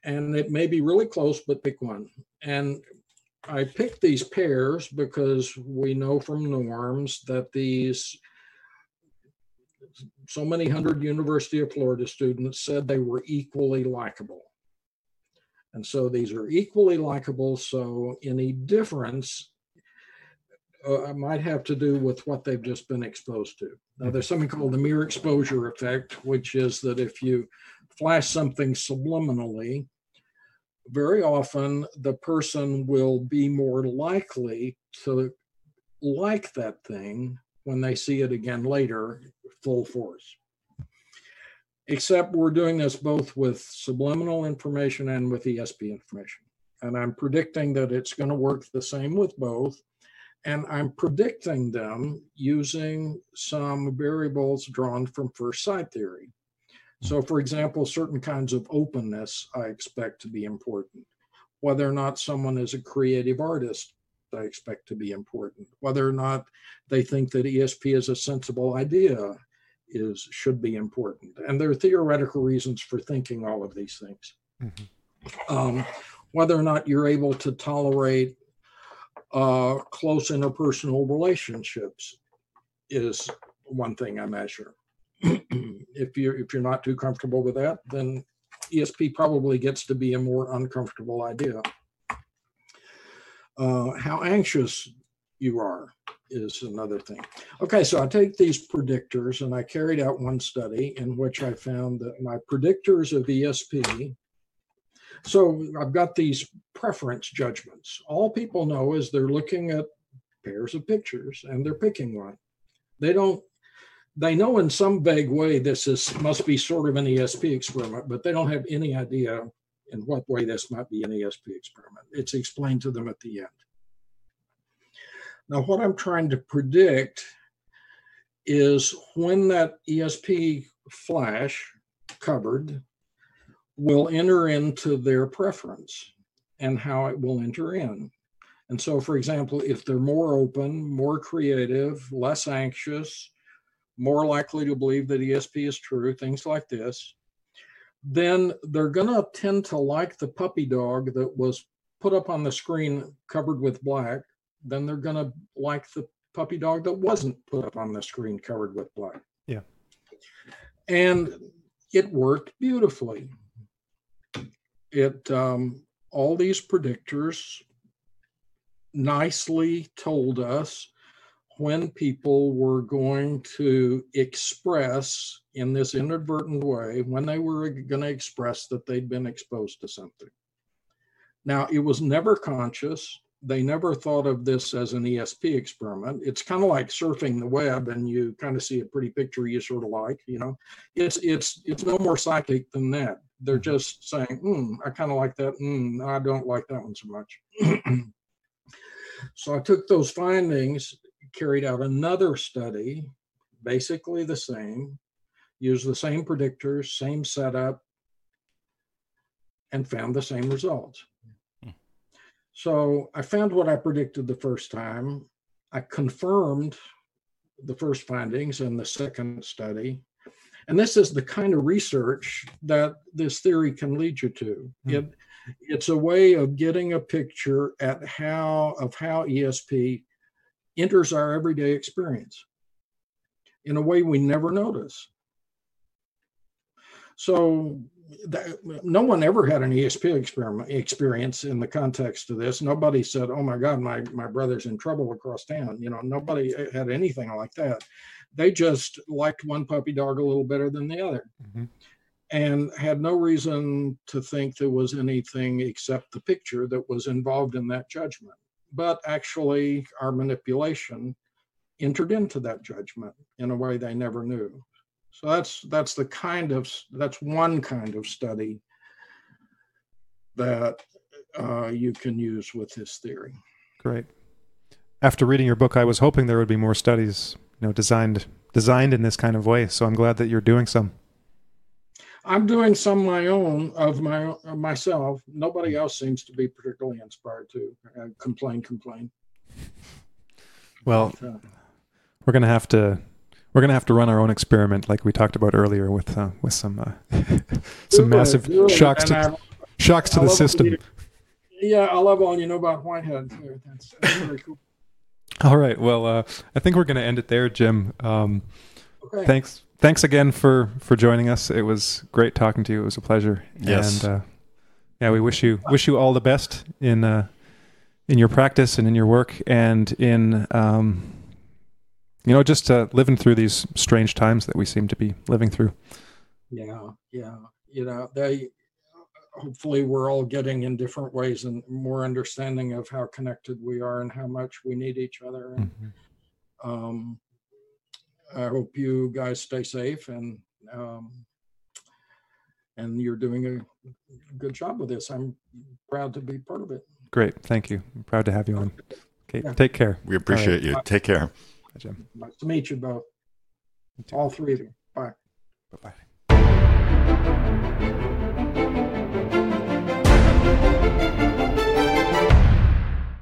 And it may be really close, but pick one. And I picked these pairs because we know from norms that these so many hundred University of Florida students said they were equally likable. And so these are equally likable. So any difference uh, might have to do with what they've just been exposed to. Now, there's something called the mere exposure effect, which is that if you flash something subliminally, very often the person will be more likely to like that thing when they see it again later, full force. Except we're doing this both with subliminal information and with ESP information. And I'm predicting that it's going to work the same with both. And I'm predicting them using some variables drawn from first sight theory. So, for example, certain kinds of openness I expect to be important. Whether or not someone is a creative artist, I expect to be important. Whether or not they think that ESP is a sensible idea is should be important. And there are theoretical reasons for thinking all of these things. Mm-hmm. Um, whether or not you're able to tolerate uh, close interpersonal relationships is one thing I measure. [CLEARS THROAT] if you're if you're not too comfortable with that, then ESP probably gets to be a more uncomfortable idea. Uh, how anxious you are is another thing. Okay, so I take these predictors and I carried out one study in which I found that my predictors of ESP. So I've got these preference judgments. All people know is they're looking at pairs of pictures and they're picking one. They don't they know in some vague way this is must be sort of an ESP experiment, but they don't have any idea in what way this might be an ESP experiment. It's explained to them at the end. Now, what I'm trying to predict is when that ESP flash covered will enter into their preference and how it will enter in. And so, for example, if they're more open, more creative, less anxious, more likely to believe that ESP is true, things like this, then they're going to tend to like the puppy dog that was put up on the screen covered with black. Then they're going to like the puppy dog that wasn't put up on the screen covered with black. Yeah. And it worked beautifully. It, um, all these predictors nicely told us when people were going to express in this inadvertent way, when they were going to express that they'd been exposed to something. Now, it was never conscious. They never thought of this as an ESP experiment. It's kind of like surfing the web and you kind of see a pretty picture you sort of like, you know. It's it's it's no more psychic than that. They're mm-hmm. just saying, mm, I kind of like that. Mm, I don't like that one so much. [CLEARS THROAT] so I took those findings carried out another study, basically the same, used the same predictors, same setup, and found the same results. Hmm. So I found what I predicted the first time. I confirmed the first findings in the second study. And this is the kind of research that this theory can lead you to. Mm. It, it's a way of getting a picture at how of how ESP enters our everyday experience in a way we never notice. So that, no one ever had an ESP experiment experience in the context of this. Nobody said, "Oh my God, my my brother's in trouble across town." You know, nobody had anything like that. They just liked one puppy dog a little better than the other, Mhm. and had no reason to think there was anything except the picture that was involved in that judgment. But actually, our manipulation entered into that judgment in a way they never knew. So that's that's the kind of that's one kind of study that uh, you can use with this theory. Great. After reading your book, I was hoping there would be more studies, you know, designed designed in this kind of way. So I'm glad that you're doing some. I'm doing some my own of my of myself. Nobody else seems to be particularly inspired to uh, complain, complain. Well, Uh, we're gonna have to we're gonna have to run our own experiment, like we talked about earlier, with uh, with some uh, [LAUGHS] some massive it. shocks to I- shocks to I the system. you- Yeah, I love all you know about Whitehead. too. That's, that's very cool. All right. Well, uh, I think we're gonna end it there, Jim. Um, Okay. thanks thanks again for for joining us. It was great talking to you. It was a pleasure. Yes. And uh, yeah, we wish you wish you all the best in uh, in your practice and in your work and in um, you know just uh, living through these strange times that we seem to be living through. Yeah, yeah. You know, they hopefully we're all getting in different ways and more understanding of how connected we are and how much we need each other. And Mhm. um, I hope you guys stay safe and um, and you're doing a good job with this. I'm proud to be part of it. Great. Thank you. I'm proud to have you on. Okay. Yeah. Take care. We appreciate you. Take care. Bye, Jim. Nice to meet you both, You all three of you. Bye. Bye bye.